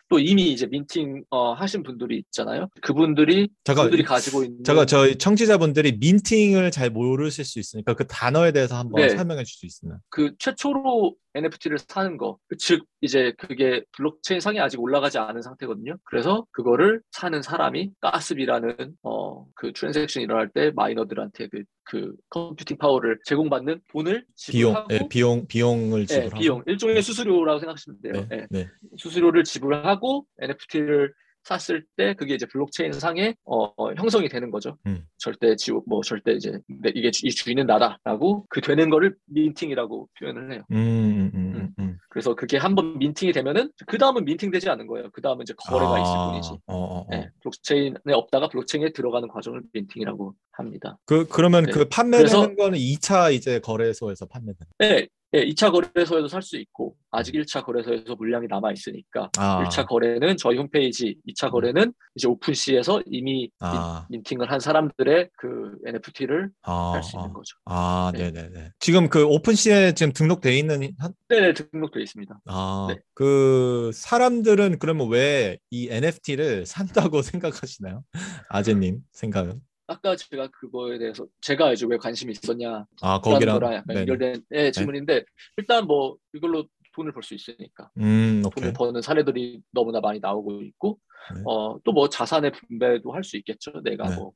또 이미 이제 minting 어, 하신 분들이 있잖아요. 그분들이 잠깐 그분들이 가지고 있는 제가 저희 청취자분들이 minting을 잘 모르실 수 있으니까 그 단어에 대해서 한번 네. 설명해 줄 수 있나요? 그 최초로 NFT를 사는 거, 즉 이제 그게 블록체인 상에 아직 올라가지 않은 상태거든요. 그래서 그거를 사는 사람이 gas비라는 어 그 transaction 일어날 때 miner들한테 그, 그 computing power를 제공받는 돈을 비용, 지불하고 예, 비용, 비용을 예, 지불하고. 비용 일종의 수수료라고 생각하시면 돼요. 네, 예. 네. 수수 료를 지불하고 NFT를 샀을 때 그게 이제 블록체인 상에 어, 어, 형성이 되는 거죠. 음. 절대 지우 뭐 절대 이제 내- 이게 주- 이 주인은 나다라고 그 되는 거를 minting이라고 표현을 해요. 음, 음, 음, 음, 음. 그래서 그게 한번 minting이 되면은 그 다음은 minting되지 않는 거예요. 그 다음은 이제 거래가 있을 아, 뿐이지. 어, 어, 어. 네, 블록체인에 없다가 블록체인에 들어가는 과정을 minting이라고 합니다. 그 그러면 네. 그 판매되는 거는 2차 이제 거래소에서 판매되는. 네, 네, 2차 거래소에서 살수 있고 아직 1차 거래소에서 물량이 남아 있으니까 아, 1차 거래는 저희 홈페이지, 2차 거래는 이제 오픈시에서 이미 아. 민, 팅을 한 사람들의 그 NFT를 아, 할수 있는 아, 거죠. 아, 네. 네, 네, 네. 지금 그 오픈시에 지금 등록돼 있는 한, 네, 등록되어 있습니다. 아, 네. 그 사람들은 그러면 왜 이 NFT를 산다고 [laughs] 생각하시나요? 아재님 생각은? 아까 제가 그거에 대해서 제가 이제 왜 관심이 있었냐 아, 거기랑 약간 네네. 연결된 예, 질문인데 일단 뭐 이걸로 돈을 벌 수 있으니까 음. 돈을 버는 사례들이 너무나 많이 나오고 있고 네. 어, 또 뭐 자산의 분배도 할 수 있겠죠. 내가 네. 뭐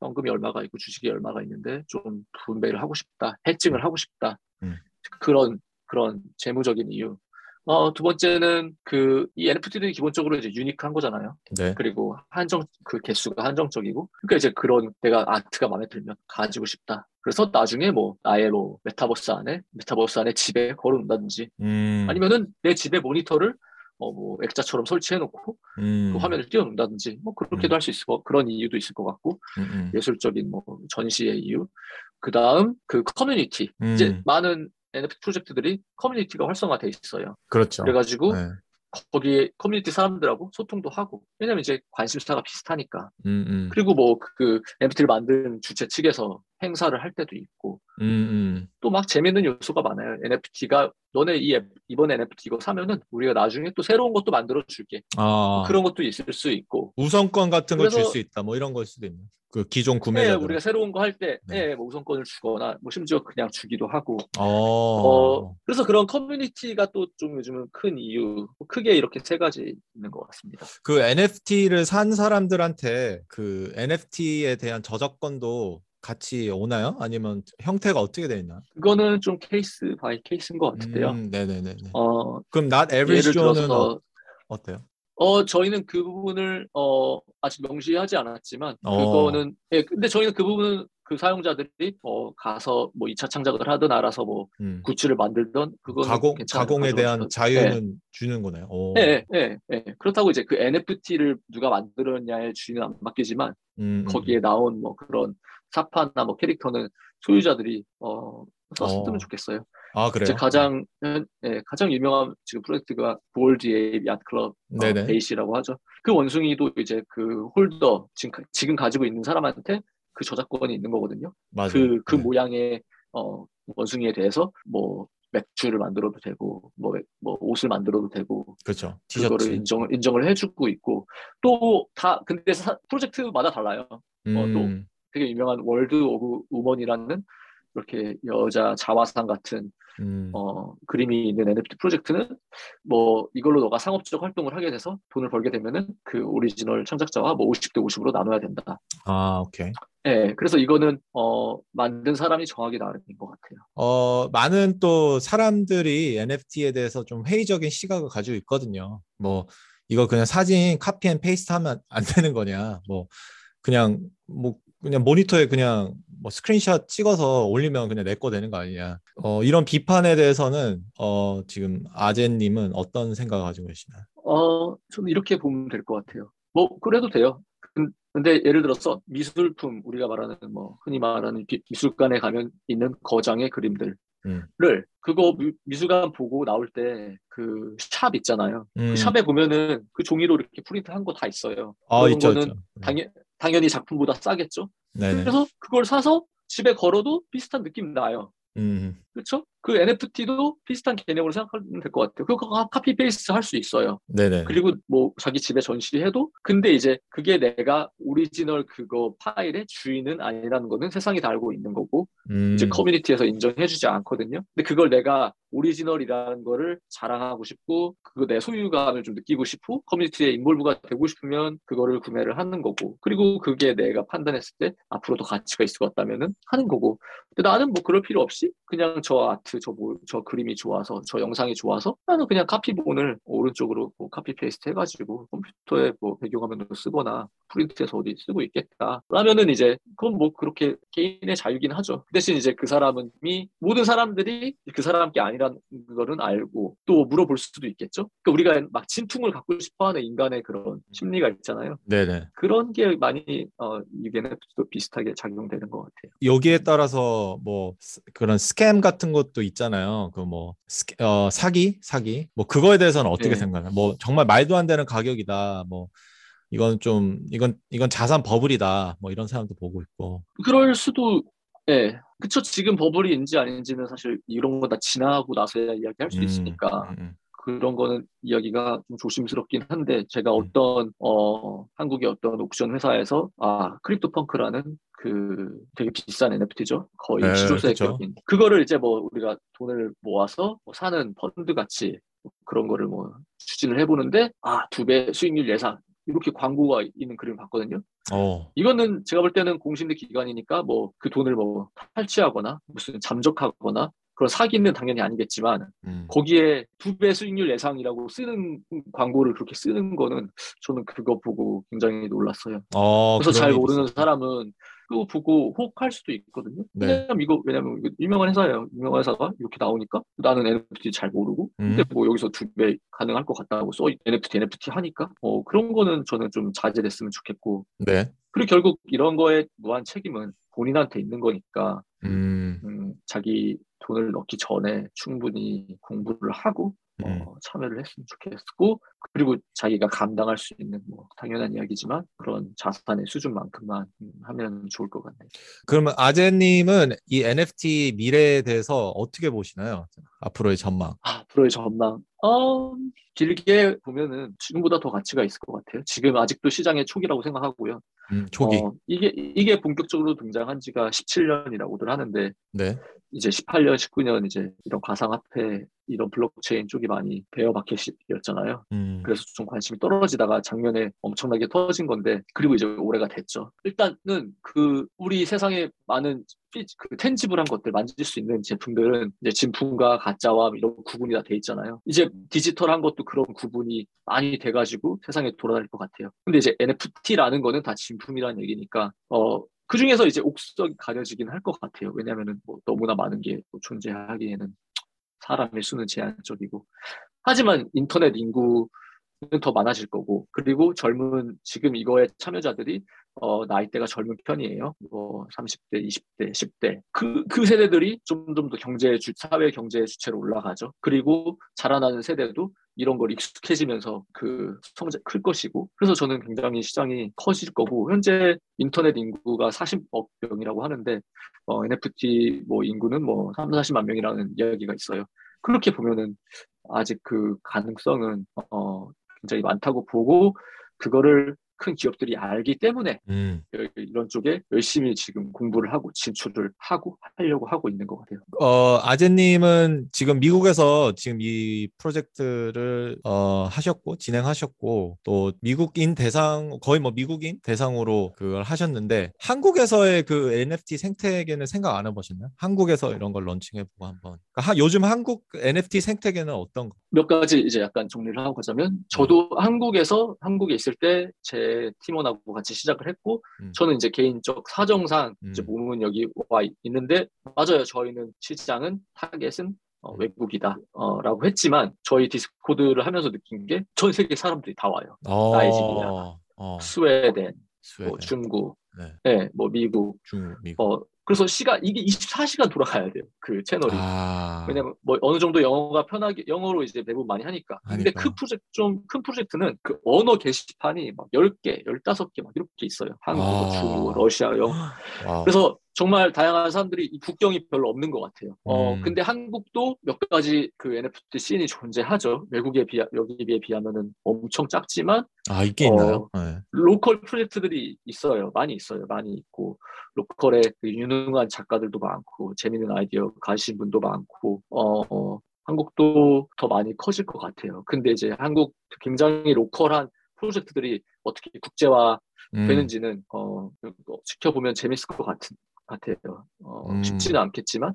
현금이 얼마가 있고 주식이 얼마가 있는데 좀 분배를 하고 싶다, hedging을 하고 싶다 음. 그런 그런 재무적인 이유. 어, 두 번째는 그 이 NFT들이 기본적으로 이제 unique한 거잖아요. 네. 그리고 한정 그 개수가 한정적이고 그러니까 이제 그런 내가 아트가 마음에 들면 가지고 싶다. 그래서 나중에 뭐 나의 뭐 메타버스 안에 메타버스 안에 집에 걸어놓는다든지 음, 아니면은 내 집에 모니터를 어 뭐 액자처럼 설치해놓고 음, 그 화면을 띄워놓는다든지 뭐 그렇게도 음. 할수 있을 거 그런 이유도 있을 것 같고 음, 음. 예술적인 뭐 전시의 이유 그 다음 그 커뮤니티 음, 이제 많은 NFT 프로젝트들이 커뮤니티가 활성화돼 있어요. 그렇죠. 그래가지고 네. 거기에 커뮤니티 사람들하고 소통도 하고 왜냐면 이제 관심사가 비슷하니까 음, 음, 그리고 뭐 그 NFT를 만든 주체 측에서 행사를 할 때도 있고 음, 음. 또막 재밌는 요소가 많아요. NFT가 너네 이 앱, 이번 NFT 이거 사면은 우리가 나중에 또 새로운 것도 만들어 줄게. 아, 그런 것도 있을 수 있고. 우선권 같은 걸 줄 수 있다. 뭐 이런 걸 수도 있네. 그 기존 네, 구매자들. 우리가 새로운 거 할 때, 네. 네, 뭐 우선권을 주거나, 뭐 심지어 그냥 주기도 하고. 어. 어, 그래서 그런 커뮤니티가 또 좀 요즘은 큰 이유, 크게 이렇게 세 가지 있는 것 같습니다. 그 NFT를 산 사람들한테 그 NFT에 대한 저작권도 같이 오나요? 아니면 형태가 어떻게 되어 있나요? 그거는 좀 case by case인 것 같은데요. 음, 네네네. 어, 그럼 Not 예를 Joe는 들어서, 어때요? 어, 저희는 그 부분을, 어, 아직 명시하지 않았지만, 어. 그거는, 예, 근데 저희는 그 부분은 그 사용자들이, 어, 가서 뭐 2차 창작을 하든 알아서 뭐 음. 굿즈를 만들던, 그거는 가공. 가공에 대한 가져가셔도. 자유는 주는 거네요. 예, 예, 예. 그렇다고 이제 그 NFT를 누가 만들었냐의 주인은 안 맡기지만, 음, 음, 거기에 나온 뭐 그런 사파나 뭐 캐릭터는 소유자들이, 어, 썼으면 어. 좋겠어요. 아 그래요? 가장 예, 가장 유명한 지금 프로젝트가 Bored Ape Yacht Club 어. BAYC라고 하죠. 그 원숭이도 이제 그 holder 지금 가- 지금 가지고 있는 사람한테 그 저작권이 있는 거거든요. 맞아요. 그 그 네. 모양의 어 원숭이에 대해서 뭐 맥주를 만들어도 되고 뭐, 뭐 옷을 만들어도 되고 그렇죠. 그거를. 인정을 인정을 해주고 있고 또 다 근데 사- 프로젝트마다 달라요. 또 음, 되게 유명한 World of Women이라는 이렇게 여자 자화상 같은 음, 어, 그림이 있는 NFT 프로젝트는 뭐 이걸로 너가 상업적 활동을 하게 돼서 돈을 벌게 되면은 그 오리지널 창작자와 뭐 50대 50으로 나눠야 된다. 아 오케이. 예, 그래서 이거는 어, 만든 사람이 정하기 나름인 것 같아요. 어, 많은 또 사람들이 NFT에 대해서 좀 회의적인 시각을 가지고 있거든요. 뭐, 이거 그냥 사진 copy and paste 하면 안 되는 거냐. 뭐, 그냥, 뭐, 그냥 모니터에 그냥 뭐 스크린샷 찍어서 올리면 그냥 내 거 되는 거 아니냐. 어, 이런 비판에 대해서는, 어, 지금 아제님은 어떤 생각 가지고 계시나요? 어, 저는 이렇게 보면 될 것 같아요. 뭐 그래도 돼요. 근- 근데 예를 들어서 미술품 우리가 말하는 뭐 흔히 말하는 비- 미술관에 가면 있는 거장의 그림들을 음. 그거 미, 미술관 보고 나올 때 그 샵 있잖아요. 음. 그 샵에 보면은 그 종이로 이렇게 프린트한 거 다 있어요. 아, 있죠, 거는 있죠. 당연 당연히 작품보다 싸겠죠. 네네. 그래서 그걸 사서 집에 걸어도 비슷한 느낌 나요. 음, 그렇죠? 그 NFT도 비슷한 개념으로 생각하면 될 것 같아요. 그거 copy paste 할수 있어요. 네네. 그리고 뭐 자기 집에 전시해도 근데 이제 그게 내가 오리지널 그거 파일의 주인은 아니라는 거는 세상이 다 알고 있는 거고 음, 이제 커뮤니티에서 인정해주지 않거든요. 근데 그걸 내가 오리지널이라는 거를 자랑하고 싶고 그거 내 소유감을 좀 느끼고 싶고 커뮤니티에 involve가 되고 싶으면 그거를 구매를 하는 거고 그리고 그게 내가 판단했을 때 앞으로 더 가치가 있을 것 같다면은 하는 거고 근데 나는 뭐 그럴 필요 없이 그냥 저 아트 저, 뭐, 저 그림이 좋아서 저 영상이 좋아서 나는 그냥 카피본을 오른쪽으로 뭐 copy paste 해가지고 컴퓨터에 뭐 배경화면으로 쓰거나 프린트해서 어디 쓰고 있겠다 라면은 이제 그건 뭐 그렇게 개인의 자유긴 하죠 대신 이제 그 사람은 이미 모든 사람들이 그 사람 게 아니라는 거는 알고 또 물어볼 수도 있겠죠 그러니까 우리가 막 진퉁을 갖고 싶어하는 인간의 그런 심리가 있잖아요 네네. 그런 게 많이 어또 비슷하게 작용되는 것 같아요 여기에 따라서 뭐 스- 그런 scam 같은 것도 있잖아요. 그 뭐 어, 사기, 사기. 뭐 그거에 대해서는 어떻게 네. 생각해요? 뭐 정말 말도 안 되는 가격이다. 뭐 이건 좀 이건 이건 자산 버블이다. 뭐 이런 사람도 보고 있고. 그럴 수도 예 그쵸 지금 버블이인지 아닌지는 사실 이런 거 다 지나고 나서야 이야기할 수 음, 있으니까 음, 음. 그런 거는 이야기가 좀 조심스럽긴 한데 제가 음. 어떤 어 한국의 어떤 옥션 회사에서 아 CryptoPunk라는 그 되게 비싼 NFT죠 거의 네, 시조세 그쵸. 격인 그거를 이제 뭐 우리가 돈을 모아서 뭐 사는 펀드 같이 그런 거를 뭐 추진을 해보는데 아 두 배 수익률 예상 이렇게 광고가 있는 그림을 봤거든요. 어. 이거는 제가 볼 때는 공신력 기관이니까 뭐 그 돈을 뭐 탈취하거나 무슨 잠적하거나 그런 사기는 당연히 아니겠지만 음. 거기에 두 배 수익률 예상이라고 쓰는 광고를 그렇게 쓰는 거는 저는 그거 보고 굉장히 놀랐어요. 어, 그래서 잘 모르는. 사람은 그거 보고 혹할 수도 있거든요. 네. 왜냐면 이거 왜냐면 이거 유명한 회사예요. 유명한 회사가 이렇게 나오니까 나는 NFT 잘 모르고 근데 음. 뭐 여기서 두 배 가능할 것 같다고 써 NFT NFT 하니까 어 그런 거는 저는 좀 자제됐으면 좋겠고 네. 그리고 결국 이런 거에 무한 책임은 본인한테 있는 거니까 음. 음, 자기 돈을 넣기 전에 충분히 공부를 하고 어, 음. 참여를 했으면 좋겠고 그리고 자기가 감당할 수 있는 뭐 당연한 이야기지만 그런 자산의 수준만큼만 음, 하면 좋을 것 같네요. 그러면 아제님은 이 NFT 미래에 대해서 어떻게 보시나요? 앞으로의 전망. 아, 앞으로의 전망. 어, 길게 보면은 지금보다 더 가치가 있을 것 같아요. 지금 아직도 시장의 초기라고 생각하고요. 음, 초기. 어, 이게 이게 본격적으로 등장한 지가 17년이라고들 하는데 네. 이제 18년, 19년 이제 이런 가상화폐 이런 블록체인 쪽이 많이 베어 마켓이었잖아요. 음. 그래서 좀 관심이 떨어지다가 작년에 엄청나게 터진 건데 그리고 이제 올해가 됐죠. 일단은 그 우리 세상에 많은 피- 그 텐지블한 것들 만질 수 있는 제품들은 이제 진품과 가짜와 이런 구분이 다 돼 있잖아요. 이제 디지털한 것도 그런 구분이 많이 돼가지고 세상에 돌아다닐 것 같아요. 근데 이제 NFT라는 거는 다 진품이라는 얘기니까 어. 그 중에서 이제 옥석이 가려지긴 할 것 같아요. 왜냐하면은 뭐 너무나 많은 게 존재하기에는 사람의 수는 제한적이고 하지만 인터넷 인구 더 많아질 거고 그리고 젊은 지금 이거에 참여자들이 어, 나이대가 젊은 편이에요. 뭐 30대, 20대, 10대. 그, 그 세대들이 좀 좀 더 경제 주, 사회 경제 주체로 올라가죠. 그리고 자라나는 세대도 이런 걸 익숙해지면서 그 성장 클 것이고 그래서 저는 굉장히 시장이 커질 거고 현재 인터넷 인구가 40억 명이라고 하는데 어, NFT 뭐 인구는 뭐 3, 40만 명이라는 이야기가 있어요. 그렇게 보면은 아직 그 가능성은 어, 굉장히 많다고 보고 그거를 큰 기업들이 알기 때문에 음. 이런 쪽에 열심히 지금 공부를 하고 진출을 하고 하려고 하고 있는 것 같아요. 어, 아재님은 지금 미국에서 지금 이 프로젝트를 어, 하셨고 진행하셨고 또 미국인 대상 거의 뭐 미국인 대상으로 그걸 하셨는데 한국에서의 그 NFT 생태계는 생각 안 해보셨나요? 한국에서 이런 걸 런칭해보고 한번. 그러니까 하, 요즘 한국 NFT 생태계는 어떤 거? 몇 가지 이제 약간 정리를 하고 가자면 저도 한국에서 한국에 있을 때제 팀원하고 같이 시작을 했고 음. 저는 이제 개인적 사정상 이제 음. 몸은 여기 와 있는데 맞아요 저희는 시장은 타겟은 어, 음. 외국이다라고 했지만 저희 디스코드를 하면서 느낀 게 전 세계 사람들이 다 와요 어, 나이지리아, 어, 스웨덴, 스웨덴, 뭐 중국, 네. 네, 뭐 미국 중국, 미국. 어 그래서 시간 이게 24시간 돌아가야 돼요 그 채널이 아, 왜냐면 뭐 어느 정도 영어가 편하게 영어로 이제 대부분 많이 하니까. 근데. 그 프로젝트 좀 큰 프로젝트는 그 언어 게시판이 막 10개, 15개 막 이렇게 있어요. 한국어, 아. 중국어, 러시아어. Wow. 그래서 정말 다양한 사람들이 이 국경이 별로 없는 것 같아요. 어, 음. 근데 한국도 몇 가지 그 NFT 씬이 존재하죠. 외국에 비하, 여기에 비하면은 엄청 작지만 아 있게 어, 있나요? 네. 로컬 프로젝트들이 있어요. 많이 있어요. 많이 있고 로컬에 그 유능한 작가들도 많고 재밌는 아이디어 가지신 분도 많고 어, 어, 한국도 더 많이 커질 것 같아요. 근데 이제 한국 굉장히 로컬한 프로젝트들이 어떻게 국제화 음. 되는지는 어, 지켜보면 재밌을 것 같은 같아요. 어, 음. 쉽지는 않겠지만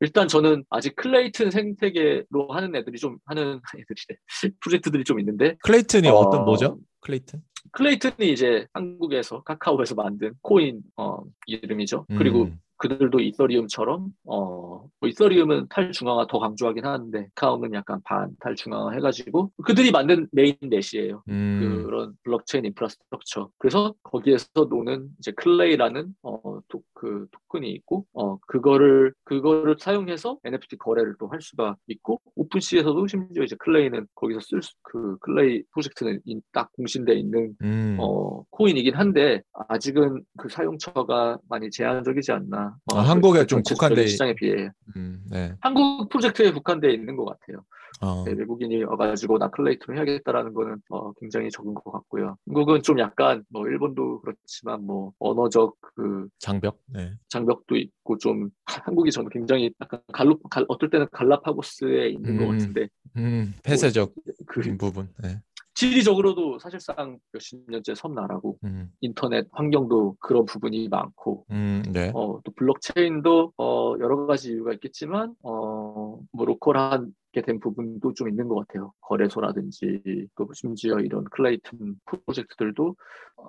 일단 저는 아직 클레이튼 생태계로 하는 애들이 좀 하는 [laughs] 애들이 프로젝트들이 좀 있는데 클레이튼이 어, 어... 떤 뭐죠? 클레이튼? 클레이튼이 이제 한국에서 카카오에서 만든 코인 어, 이름이죠. 그리고 음. 그들도 이더리움처럼 어, 뭐 이더리움은 탈중앙화 더 강조하긴 하는데 카카오는 약간 반 탈중앙화 해가지고 그들이 만든 mainnet이에요. 음. 그런 블록체인 infrastructure. 그래서 거기에서 노는 이제 클레이라는 어, 토, 그 토큰이 있고 어, 그거를 그거를 사용해서 NFT 거래를 또 할 수가 있고 오픈시에서도 심지어 이제 클레이는 거기서 쓸 그 클레이 프로젝트는 인- 딱 공신돼 있는 음. 어, 코인이긴 한데 아직은 그 사용처가 많이 제한적이지 않나. 어, 아, 한국에 그좀 국한돼 시장에 비해 음, 네. 한국 프로젝트에 국한돼 있는 것 같아요. 어. 네, 외국인이 와가지고 나 클레이튼으로 해야겠다라는 거는 어, 굉장히 적은 것 같고요. 한국은 좀 약간 뭐 일본도 그렇지만 뭐 언어적 그 장벽. 네. 장벽도 있고 좀 한국이 저는 굉장히 약간 갈로 갈, 어떨 때는 갈라파고스에 있는 것 음. 같은데 음, 폐쇄적 그 부분. 네. 지리적으로도 사실상 몇십 년째 섬나라고 음, 인터넷 환경도 그런 부분이 많고 음, 네. 어, 또 블록체인도 어, 여러 가지 이유가 있겠지만 어, 뭐 로컬한 게된 부분도 좀 있는 것 같아요. 거래소라든지 또 심지어 이런 클레이튼 프로젝트들도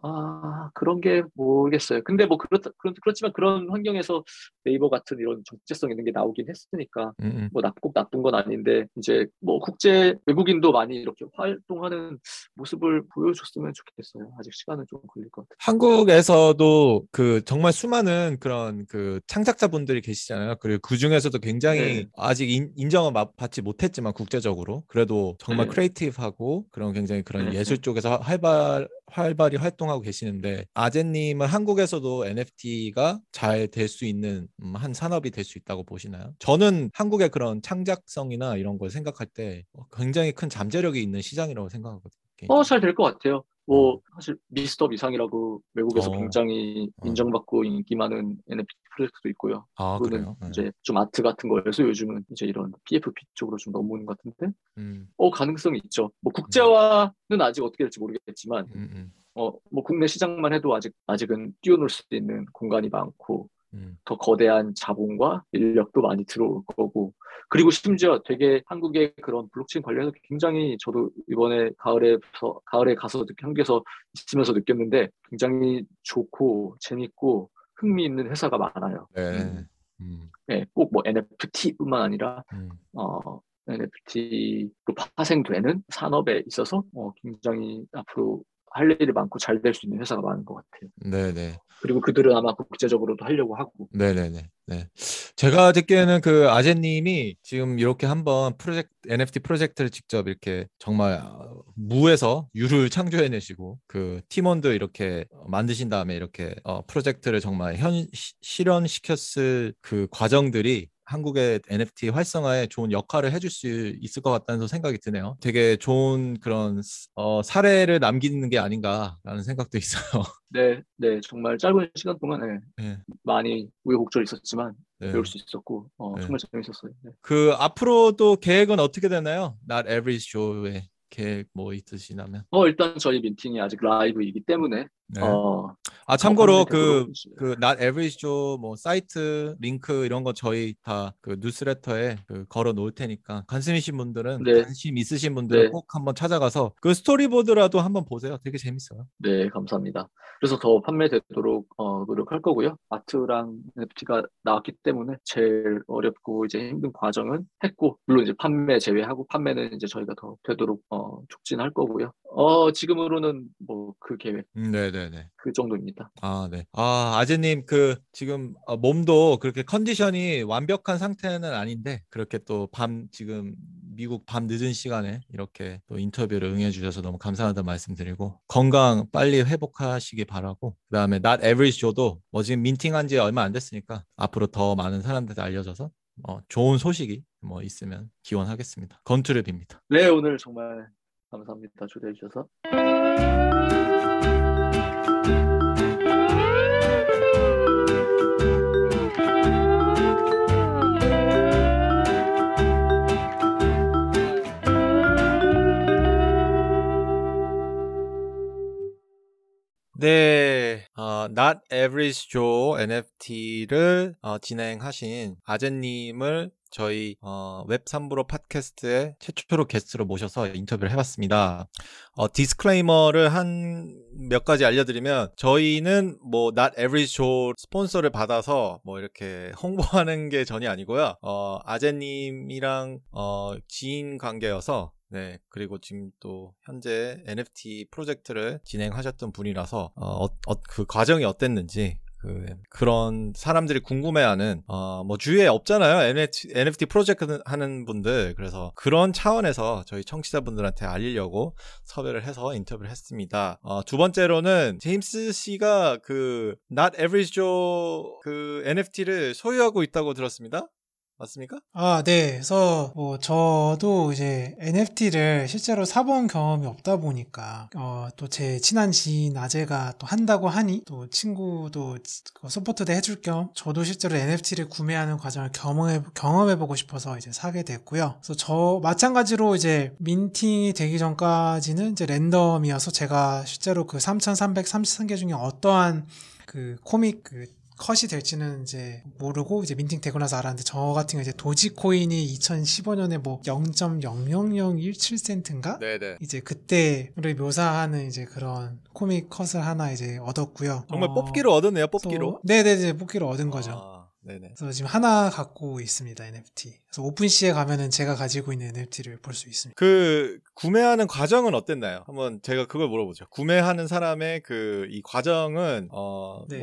아 그런 게 모르겠어요. 근데 뭐 그렇다 그렇, 그렇지만 그런 환경에서 네이버 같은 이런 정체성 있는 게 나오긴 했으니까 음, 음. 뭐 나, 꼭 나쁜 건 아닌데 이제 뭐 국제 외국인도 많이 이렇게 활동하는 모습을 보여줬으면 좋겠어요. 아직 시간은 좀 걸릴 것 같아요. 한국에서도 그 정말 수많은 그런 그 창작자분들이 계시잖아요. 그리고 그 중에서도 굉장히 네. 아직 인, 마- 받지 못했지만 국제적으로 그래도 정말 네. creative하고 그런 굉장히 그런 네. 예술 쪽에서 활발 활발히 활동하고 계시는데 아재님은 한국에서도 NFT가 잘 될 수 있는 음, 한 산업이 될 수 있다고 보시나요? 저는 한국의 그런 창작성이나 이런 걸 생각할 때 어, 굉장히 큰 잠재력이 있는 시장이라고 생각하거든요. 어, 잘 될 것 같아요. 뭐, 사실, 미스터 미상이라고 외국에서 어. 굉장히 어. 인정받고 인기 많은 NFT 프로젝트도 있고요. 아 그거는? 네. 이제 좀 아트 같은 거여서 요즘은 이제 이런 PFP 쪽으로 좀 넘어오는 것 같은데, 음, 어, 가능성이 있죠. 뭐, 국제화는 아직 어떻게 될지 모르겠지만, 음, 음, 어, 뭐, 국내 시장만 해도 아직, 아직은 뛰어놀 수 있는 공간이 많고, 음. 더 거대한 자본과 인력도 많이 들어올 거고 그리고 심지어 되게 한국의 그런 블록체인 관련해서 굉장히 저도 이번에 가을에 가을에 가서 느- 한국에서 있으면서 느꼈는데 굉장히 좋고 재밌고 흥미있는 회사가 많아요. 네. 음. 음, 네, 꼭 뭐 NFT뿐만 아니라 음, 어, NFT로 파생되는 산업에 있어서 어, 굉장히 앞으로 할 일이 많고 잘 될 수 있는 회사가 많은 것 같아요. 네네. 그리고 그들은 아마 국제적으로도 하려고 하고. 네네네. 네. 제가 듣기에는 그 아재님이 지금 이렇게 한번 프로젝트, NFT 프로젝트를 직접 이렇게 정말 어, 무에서 유를 창조해내시고 그 팀원도 이렇게 만드신 다음에 이렇게 어, 프로젝트를 정말 현, 시, 실현시켰을 그 과정들이 한국의 NFT 활성화에 좋은 역할을 해줄 수 있을 것 같다는 생각이 드네요. 되게 좋은 그런 어, 사례를 남기는 게 아닌가라는 생각도 있어요. [laughs] 네, 네, 정말 짧은 시간 동안에 네. 많이 우여곡절이 있었지만 네. 배울 수 있었고 어, 네. 정말 재밌었어요. 네. 그 앞으로도 계획은 어떻게 되나요? Not Every Show의 계획 뭐 있으시다면? 어 일단 저희 민팅이 아직 라이브이기 때문에 네. 어, 아 참고로 그그 그 Not Every Show 뭐 사이트 링크 이런 거 저희 다 그 뉴스레터에 그 걸어 놓을 테니까 관심이신 분들은 네. 관심 있으신 분들은 네. 꼭 한번 찾아가서 그 스토리보드라도 한번 보세요. 되게 재밌어요. 네 감사합니다. 그래서 더 판매되도록 어, 노력할 거고요. 아트랑 NFT가 나왔기 때문에 제일 어렵고 이제 힘든 과정은 했고 물론 이제 판매 제외하고 판매는 이제 저희가 더 되도록 어, 촉진할 거고요. 어 지금으로는 뭐 그 계획. 음, 네네 네. 그 정도 입니다. 아 네. 아 아재님 그 지금 어, 몸도 그렇게 컨디션이 완벽한 상태는 아닌데 그렇게 또 밤 지금 미국 밤 늦은 시간에 이렇게 또 인터뷰를 응해주셔서 너무 감사하다는 말씀드리고 건강 빨리 회복하시기 바라고 그 다음에 Not Average Joe도 뭐 지금 민팅한 지 얼마 안 됐으니까 앞으로 더 많은 사람들한테 알려져서 어, 좋은 소식이 뭐 있으면 기원하겠습니다. 건투를 빕니다. 네 오늘 정말 감사합니다. 초대해 주셔서. Not Average Joe NFT를 어, 진행하신 아재님을 저희 어, 웹 3 브로 팟캐스트에 최초로 게스트로 모셔서 인터뷰를 해봤습니다. 어, disclaimer를 한 몇 가지 알려드리면 저희는 뭐 Not Average Joe 스폰서를 받아서 뭐 이렇게 홍보하는 게 전혀 아니고요. 어, 아재님이랑 어, 지인 관계여서 네, 그리고 지금 또 현재 NFT 프로젝트를 진행하셨던 분이라서 어, 어, 그 과정이 어땠는지 그 그런 사람들이 궁금해하는 어 뭐 주위에 없잖아요 NFT, NFT 프로젝트 하는 분들 그래서 그런 차원에서 저희 청취자분들한테 알리려고 섭외를 해서 인터뷰를 했습니다. 어, 두 번째로는 제임스 씨가 그 Not Average Joe 그 NFT를 소유하고 있다고 들었습니다. 맞습니까? 아, 네. 그래서 뭐 저도 이제 NFT를 실제로 사본 경험이 없다 보니까 어, 또 제 친한 지인 아재가 또 한다고 하니 또 친구도 support도 해줄 겸 저도 실제로 NFT를 구매하는 과정을 경험해 경험해 보고 싶어서 이제 사게 됐고요. 그래서 저 마찬가지로 이제 minting이 되기 전까지는 이제 랜덤이어서 제가 실제로 그 3,333개 중에 어떠한 그 코믹 그 컷이 될지는 이제 모르고 이제 민팅 되고 나서 알았는데 저 같은 경우 이제 도지코인이 2015년에 뭐 0.00017센트인가? 네네. 이제 그때를 묘사하는 이제 그런 코믹 컷을 하나 이제 얻었고요. 정말 어... 뽑기로 얻었네요, 뽑기로. 네네네, 뽑기로 얻은 거죠. 아... 네네. 그래서 지금 하나 갖고 있습니다 NFT. 그래서 오픈시에 가면은 제가 가지고 있는 NFT를 볼 수 있습니다. 그 구매하는 과정은 어땠나요? 한번 제가 그걸 물어보죠. 구매하는 사람의 그 이 과정은 어뭐 네.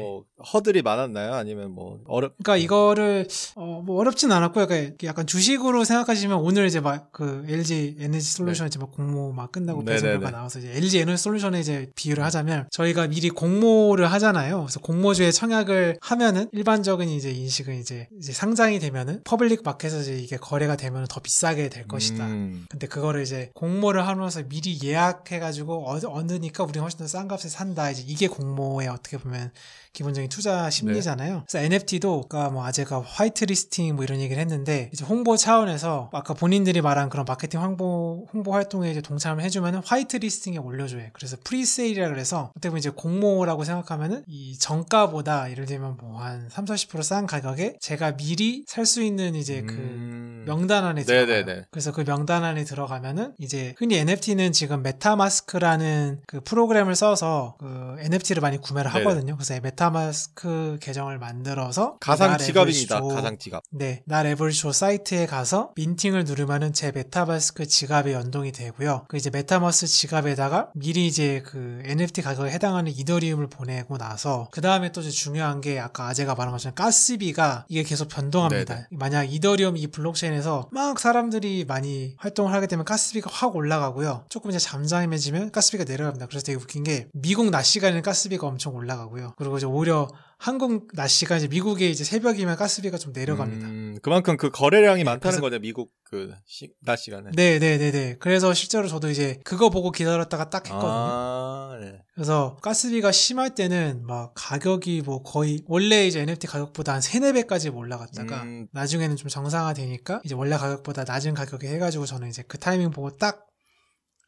허들이 많았나요? 아니면 뭐 어렵? 그러니까 이거를 어뭐 어렵진 않았고요. 그러니까 약간 주식으로 생각하시면 오늘 이제 막 그 LG 에너지 솔루션 네. 이제 막 공모 막 끝나고 배송료가 나와서 이제 LG 에너지 솔루션에 이제 비유를 하자면 저희가 미리 공모를 하잖아요. 그래서 공모주에 청약을 하면은 일반적인 이제 인식은 이제, 이제 상장이 되면은 public market에서 이게 거래가 되면 더 비싸게 될 것이다. 음. 근데 그거를 이제 공모 를 하면서 미리 예약해가지고 얻으니까 우리 훨씬 더 싼 값에 산다. 이제 이게 공모에 어떻게 보면 기본적인 투자 심리잖아요. 네. 그래서 NFT도 아까 뭐 아재가 whitelisting 뭐 이런 얘기를 했는데 이제 홍보 차원에서 아까 본인들이 말한 그런 마케팅 홍보 홍보 활동에 이제 동참을 해주면은 whitelisting에 올려줘요. 그래서 presale이라 그래서 어떻게 보면 이제 공모라고 생각하면은 이 정가보다 예를 들면 뭐 한 3, 40%싼 가격에 제가 미리 살 수 있는 이제 그 음... 그 명단 안에 들어가요. 네네네. 그래서 그 명단 안에 들어가면은 이제 흔히 NFT는 지금 메타마스크라는 그 프로그램을 써서 그 NFT를 많이 구매를 네네. 하거든요. 그래서 메타 마스크 계정을 만들어서 가상 나 지갑입니다. 가상 지갑. 네, Not Average Joe 사이트에 가서 minting을 누르면은 제 메타마스크 지갑에 연동이 되고요. 그 이제 메타마스크 지갑에다가 미리 이제 그 NFT 가격에 해당하는 이더리움을 보내고 나서 그 다음에 또 이제 중요한 게 아까 아재가 말한 것처럼 가스비가 이게 계속 변동합니다. 네네. 만약 이더리움 이 블록체인에서 막 사람들이 많이 활동을 하게 되면 가스비가 확 올라가고요. 조금 이제 잠잠해지면 가스비가 내려갑니다. 그래서 되게 웃긴 게 미국 낮 시간에는 가스비가 엄청 올라가고요. 그리고 이제 오히려 한국 낮 시간 이제 미국에 이제 새벽이면 가스비가 좀 내려갑니다. 음, 그만큼 그 거래량이 많다는 그래서- 거죠. 미국 그 시, 낮 시간에. 네, 네, 네, 네. 그래서 실제로 저도 이제 그거 보고 기다렸다가 딱 했거든요. 아, 네. 그래서 가스비가 심할 때는 막 가격이 뭐 거의 원래 이제 NFT 가격보다 한 3, 4배까지 올라갔다가 음. 나중에는 좀 정상화되니까 이제 원래 가격보다 낮은 가격에 해가지고 저는 이제 그 타이밍 보고 딱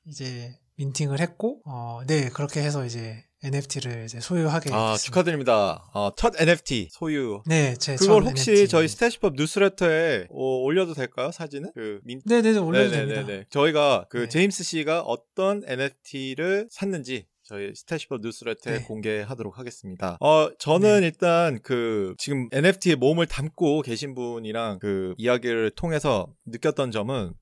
이제 민팅을 했고, 어, 네, 그렇게 해서 이제 NFT를 이제 소유하게 아, 됐습니다. 축하드립니다. 어, 첫 NFT 소유. 네, 제 그걸 혹시 NFT. 저희 스태시법 뉴스레터에 어, 올려도 될까요? 사진을? 그 민... 네네네, 올려도 됩니다. 네네네네. 저희가 그 네. 제임스 씨가 어떤 NFT를 샀는지 저희 스태시법 뉴스레터에 네. 공개하도록 하겠습니다. 어, 저는 일단 그 지금 NFT에 몸을 담고 계신 분이랑 그 이야기를 통해서 느꼈던 점은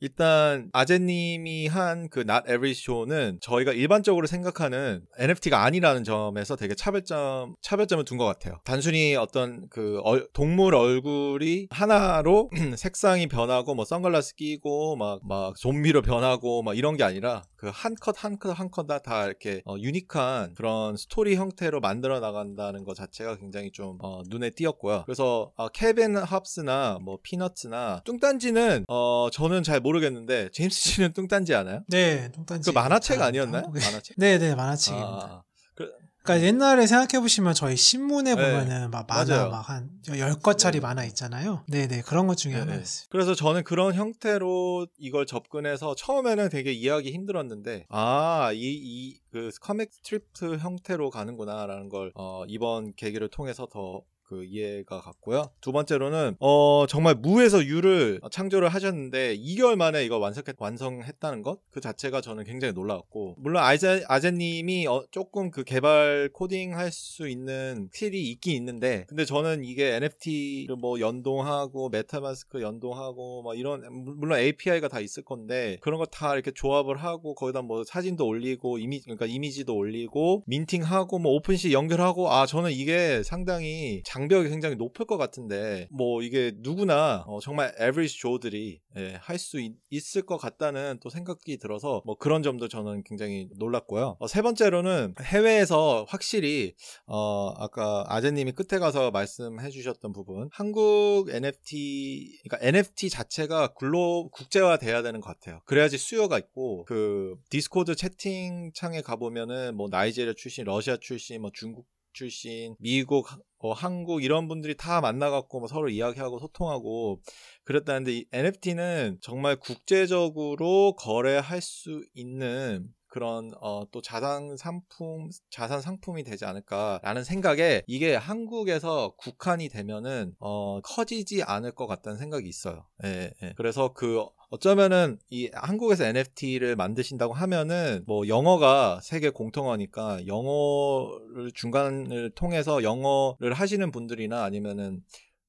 일단 아재님이 한 그 Not Average Joe는 저희가 일반적으로 생각하는 NFT가 아니라는 점에서 되게 차별점 차별점을 둔 것 같아요. 단순히 어떤 그 얼- 동물 얼굴이 하나로 [clears throat] 색상이 변하고 뭐 선글라스 끼고 막 막 좀비로 변하고 막 이런 게 아니라 그 한 컷 한 컷 한 컷 다 다 이렇게 어, unique한 그런 스토리 형태로 만들어 나간다는 것 자체가 굉장히 좀 어, 눈에 띄었고요. 그래서 어, Calvin Hobbes나 뭐 피너츠나 뚱딴지는 어 저는 잘 모르겠는데 제임스 씨는 뚱딴지 아나요? 네, 뚱딴지. 그 만화책 잘 아니었나요? 한국에- 만화책? 네 네, 만화책입니다. 아, 그, 그러니까 옛날에 생각해 보시면 저희 신문에 네, 보면은 막 만화. 막한 10컷짜리 네. 만화 있잖아요. 네 네 그런 것 중에 네, 네. 하나였어요. 그래서 저는 그런 형태로 이걸 접근해서 처음에는 되게 이해하기 힘들었는데 아 이 이 그 comic strip 형태로 가는구나라는 걸 어, 이번 계기를 통해서 더 그 이해가 갔고요. 두 번째로는 어 정말 무에서 유를 창조를 하셨는데 2개월 만에 이거 완성했, 완성했다는 것 그 자체가 저는 굉장히 놀라웠고 물론 아재 아재님이 어, 조금 그 개발 코딩 할 수 있는 skill이 있긴 있는데 근데 저는 이게 NFT를 뭐 연동하고 메타마스크 연동하고 뭐 이런 물론 API가 다 있을 건데 그런 거 다 이렇게 조합을 하고 거기다 뭐 사진도 올리고 이미 그러니까 이미지도 올리고 minting하고 뭐 OpenSea 연결하고 아 저는 이게 상당히 장벽이 굉장히 높을 것 같은데 뭐 이게 누구나 어, 정말 average Joe들이 예, 할수 있을 것 같다는 또 생각이 들어서 뭐 그런 점도 저는 굉장히 놀랐고요. 어, 세 번째로는 해외에서 확실히 어 아까 아재님이 끝에 가서 말씀해 주셨던 부분 한국 NFT 그러니까 NFT 자체가 글로 국제화 돼야 되는 것 같아요. 그래야지 수요가 있고 그 디스코드 채팅창에 가보면은 뭐 나이제리아 출신, 러시아 출신, 뭐 중국 출신, 미국, 어, 한국 이런 분들이 다 만나갖고 뭐 서로 이야기하고 소통하고 그랬다는데 이 NFT는 정말 국제적으로 거래할 수 있는 그런 어, 또 자산 상품 자산 상품이 되지 않을까라는 생각에 이게 한국에서 국한이 되면은 어, 커지지 않을 것 같다는 생각이 있어요. 예, 예. 그래서 그 어쩌면은 이 한국에서 NFT를 만드신다고 하면은 뭐 영어가 세계 공통어니까 영어를 중간을 통해서 영어를 하시는 분들이나 아니면은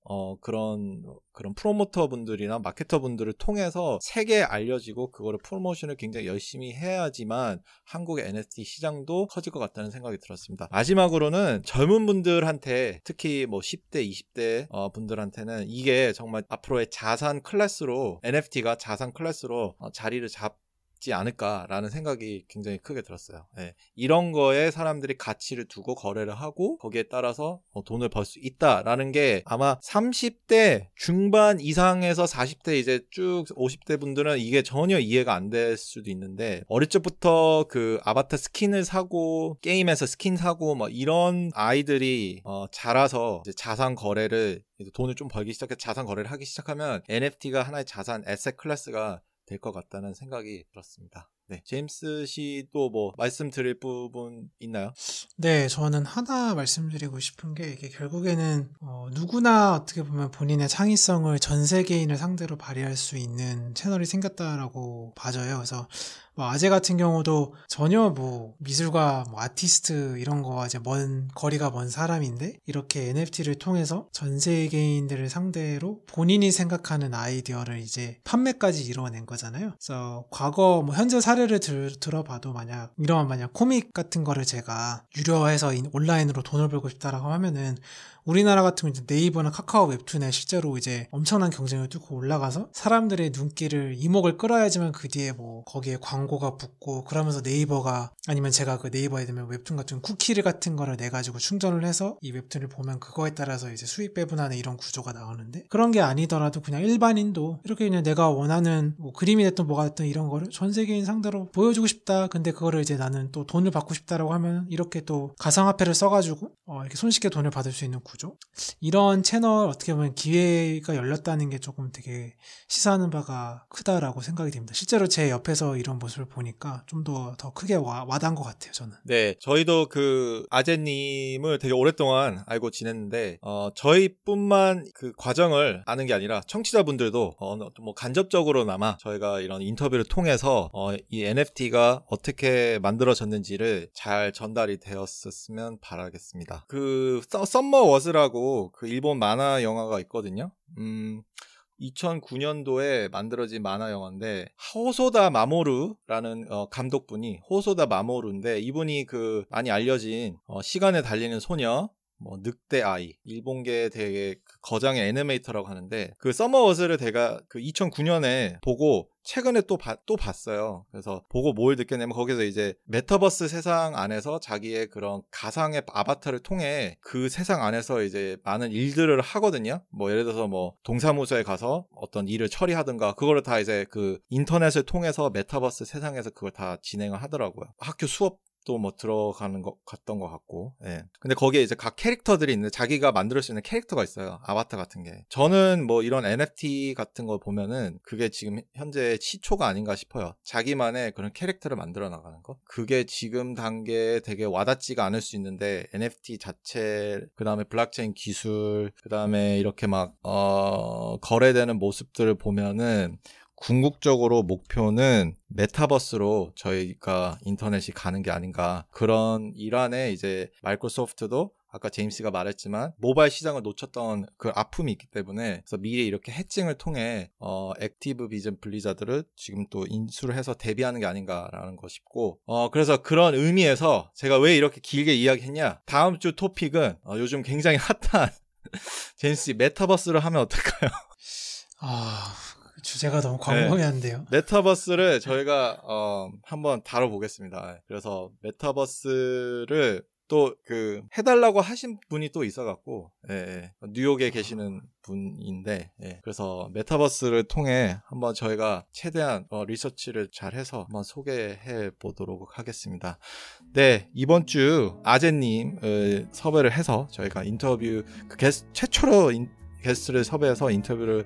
어 그런 그런 프로모터 분들이나 마케터 분들을 통해서 세계에 알려지고 그거를 프로모션을 굉장히 열심히 해야지만 한국의 NFT 시장도 커질 것 같다는 생각이 들었습니다. 마지막으로는 젊은 분들한테 특히 뭐 10대, 20대 어, 분들한테는 이게 정말 앞으로의 자산 class로 NFT가 자산 class로 어, 자리를 잡지 않을까라는 생각이 굉장히 크게 들었어요. 예. 이런 거에 사람들이 가치를 두고 거래를 하고 거기에 따라서 어, 돈을 벌 수 있다라는 게 아마 30대 중반 이상에서 40대 이제 쭉 50대 분들은 이게 전혀 이해가 안 될 수도 있는데 어릴 적부터 그 아바타 skin을 사고 게임에서 스킨 사고 뭐 이런 아이들이 어, 자라서 자산 거래를 돈을 좀 벌기 시작해 자산 거래를 하기 시작하면 NFT가 하나의 자산 asset class가 될 것 같다는 생각이 들었습니다. 네, 제임스 씨도 뭐 말씀드릴 부분 있나요? 네, 저는 하나 말씀드리고 싶은 게 이게 결국에는 어, 누구나 어떻게 보면 본인의 창의성을 전 세계인을 상대로 발휘할 수 있는 채널이 생겼다라고 봐져요. 그래서 뭐 아재 같은 경우도 전혀 뭐 미술가, 뭐 아티스트 이런 거와 이제 먼 거리가 먼 사람인데 이렇게 NFT를 통해서 전 세계인들을 상대로 본인이 생각하는 아이디어를 이제 판매까지 이루어낸 거잖아요. 그래서 과거 뭐 현재 사례를 들, 들어봐도 만약 이런 만약 comic 같은 거를 제가 유료화해서 인- 온라인으로 돈을 벌고 싶다라고 하면은 우리나라 같은 이제 네이버나 카카오 웹툰에 실제로 이제 엄청난 경쟁을 뚫고 올라가서 사람들의 눈길을 이목을 끌어야지만 그 뒤에 뭐 거기에 광고가 붙고 그러면서 네이버가 아니면 제가 그 네이버에 되면 웹툰 같은 쿠키를 같은 거를 내 가지고 충전을 해서 이 웹툰을 보면 그거에 따라서 이제 수익 배분하는 이런 구조가 나오는데 그런 게 아니더라도 그냥 일반인도 이렇게 그냥 내가 원하는 뭐 그림이 됐든 뭐가 됐든 이런 거를 전 세계인 상대로 보여주고 싶다. 근데 그거를 이제 나는 또 돈을 받고 싶다라고 하면 이렇게 또 가상화폐를 써가지고 어, 이렇게 손쉽게 돈을 받을 수 있는 구조. 이런 채널 어떻게 보면 기회가 열렸다는 게 조금 되게 시사하는 바가 크다라고 생각이 됩니다. 실제로 제 옆에서 이런 모습을 보니까 좀더더 크게 와, 와닿은 것 같아요. 저는. 네, 저희도 그 아재님을 되게 오랫동안 알고 지냈는데, 어, 저희뿐만 그 과정을 아는 게 아니라 청취자분들도 어, 뭐 간접적으로나마 저희가 이런 인터뷰를 통해서 어, 이 NFT가 어떻게 만들어졌는지를 잘 전달이 되었으면 바라겠습니다. 그 Sum- Summer Wars라고 그 일본 만화 영화가 있거든요. 음, 2009년도에 만들어진 만화 영화인데 호소다 마모루라는 어, 감독분이 호소다 마모루인데 이분이 그 많이 알려진 어, 시간에 달리는 소녀 뭐 늑대 아이 일본계 되게 그 거장의 애니메이터라고 하는데 그 Summer Wars를 제가 그 2009년에 보고 최근에 또, 봐- 또 봤어요. 그래서 보고 뭘 느꼈냐면 거기서 이제 메타버스 세상 안에서 자기의 그런 가상의 아바타를 통해 그 세상 안에서 이제 많은 일들을 하거든요. 뭐 예를 들어서 뭐 동사무소에 가서 어떤 일을 처리하든가 그거를 다 이제 그 인터넷을 통해서 메타버스 세상에서 그걸 다 진행을 하더라고요. 학교 수업 또 뭐 들어가는 것 같던 것 같고, 예. 근데 거기에 이제 각 캐릭터들이 있는데 자기가 만들 수 있는 캐릭터가 있어요. 아바타 같은 게. 저는 뭐 이런 NFT 같은 거 보면은 그게 지금 현재 시초가 아닌가 싶어요. 자기만의 그런 캐릭터를 만들어 나가는 거. 그게 지금 단계에 되게 와닿지가 않을 수 있는데 NFT 자체, 그 다음에 블록체인 기술, 그 다음에 이렇게 막, 어, 거래되는 모습들을 보면은 궁극적으로 목표는 메타버스로 저희가 인터넷이 가는 게 아닌가. 그런 일환에 이제 마이크로소프트도 아까 제임스가 말했지만 모바일 시장을 놓쳤던 그 아픔이 있기 때문에 그래서 미리 이렇게 hedging을 통해 어 액티비전 블리자드를 지금 또 인수를 해서 대비하는 게 아닌가라는 거 싶고 어 그래서 그런 의미에서 제가 왜 이렇게 길게 이야기했냐 다음 주 토픽은 어, 요즘 굉장히 핫한 [laughs] 제임스 메타버스를 하면 어떨까요? 아, 그 주제가 너무 광범위한데요. 메타버스를 저희가 어, 한번 다뤄보겠습니다. 그래서 메타버스를 또 그 해달라고 하신 분이 또 있어갖고 예, 예. 뉴욕에 계시는 분인데 예. 그래서 메타버스를 통해 한번 저희가 최대한 어, 리서치를 잘 해서 한번 소개해 보도록 하겠습니다. 네 이번 주 아재님을 섭외를 해서 저희가 인터뷰 그 게스 최초로 인- 게스트를 섭외해서 인터뷰를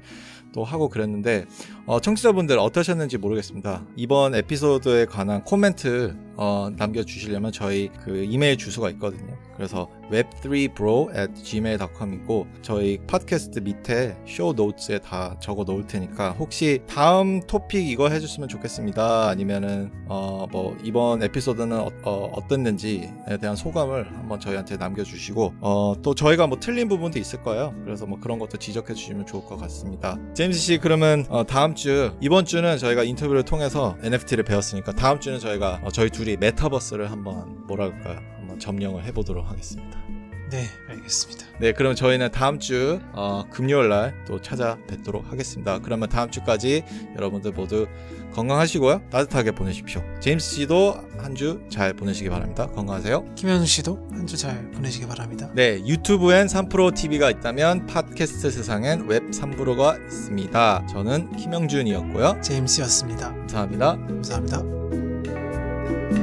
또 하고 그랬는데 어, 청취자분들 어떠셨는지 모르겠습니다. 이번 에피소드에 관한 코멘트 어, 남겨주시려면 저희 그 이메일 주소가 있거든요. 그래서 web3bro at gmail.com이고 저희 팟캐스트 밑에 쇼 노트에 다 적어 놓을 테니까 혹시 다음 토픽 이거 해줬으면 좋겠습니다. 아니면은 어, 뭐 이번 에피소드는 어, 떻는지에 대한 소감을 한번 저희한테 남겨주시고 어, 또 저희가 뭐 틀린 부분도 있을 거예요. 그래서 뭐 그런 것도 지적해 주시면 좋을 것 같습니다. 제임스 씨 그러면 어, 다음 주 이번 주는 저희가 인터뷰를 통해서 NFT를 배웠으니까 다음 주는 저희가 어, 저희 둘이 메타버스를 한번 뭐랄까요 한번 점령을 해보도록 하겠습니다. 네, 알겠습니다. 네, 그럼 저희는 다음 주 어, 금요일 날 또 찾아뵙도록 하겠습니다. 그러면 다음 주까지 여러분들 모두 건강하시고요. 따뜻하게 보내십시오. 제임스 씨도 한 주 잘 보내시기 바랍니다. 건강하세요. 김현수 씨도 한 주 잘 보내시기 바랍니다. 네, 유튜브엔 3프로 TV가 있다면 팟캐스트 세상엔 웹 3프로가 있습니다. 저는 김영준이었고요. 제임스였습니다. 감사합니다. 감사합니다.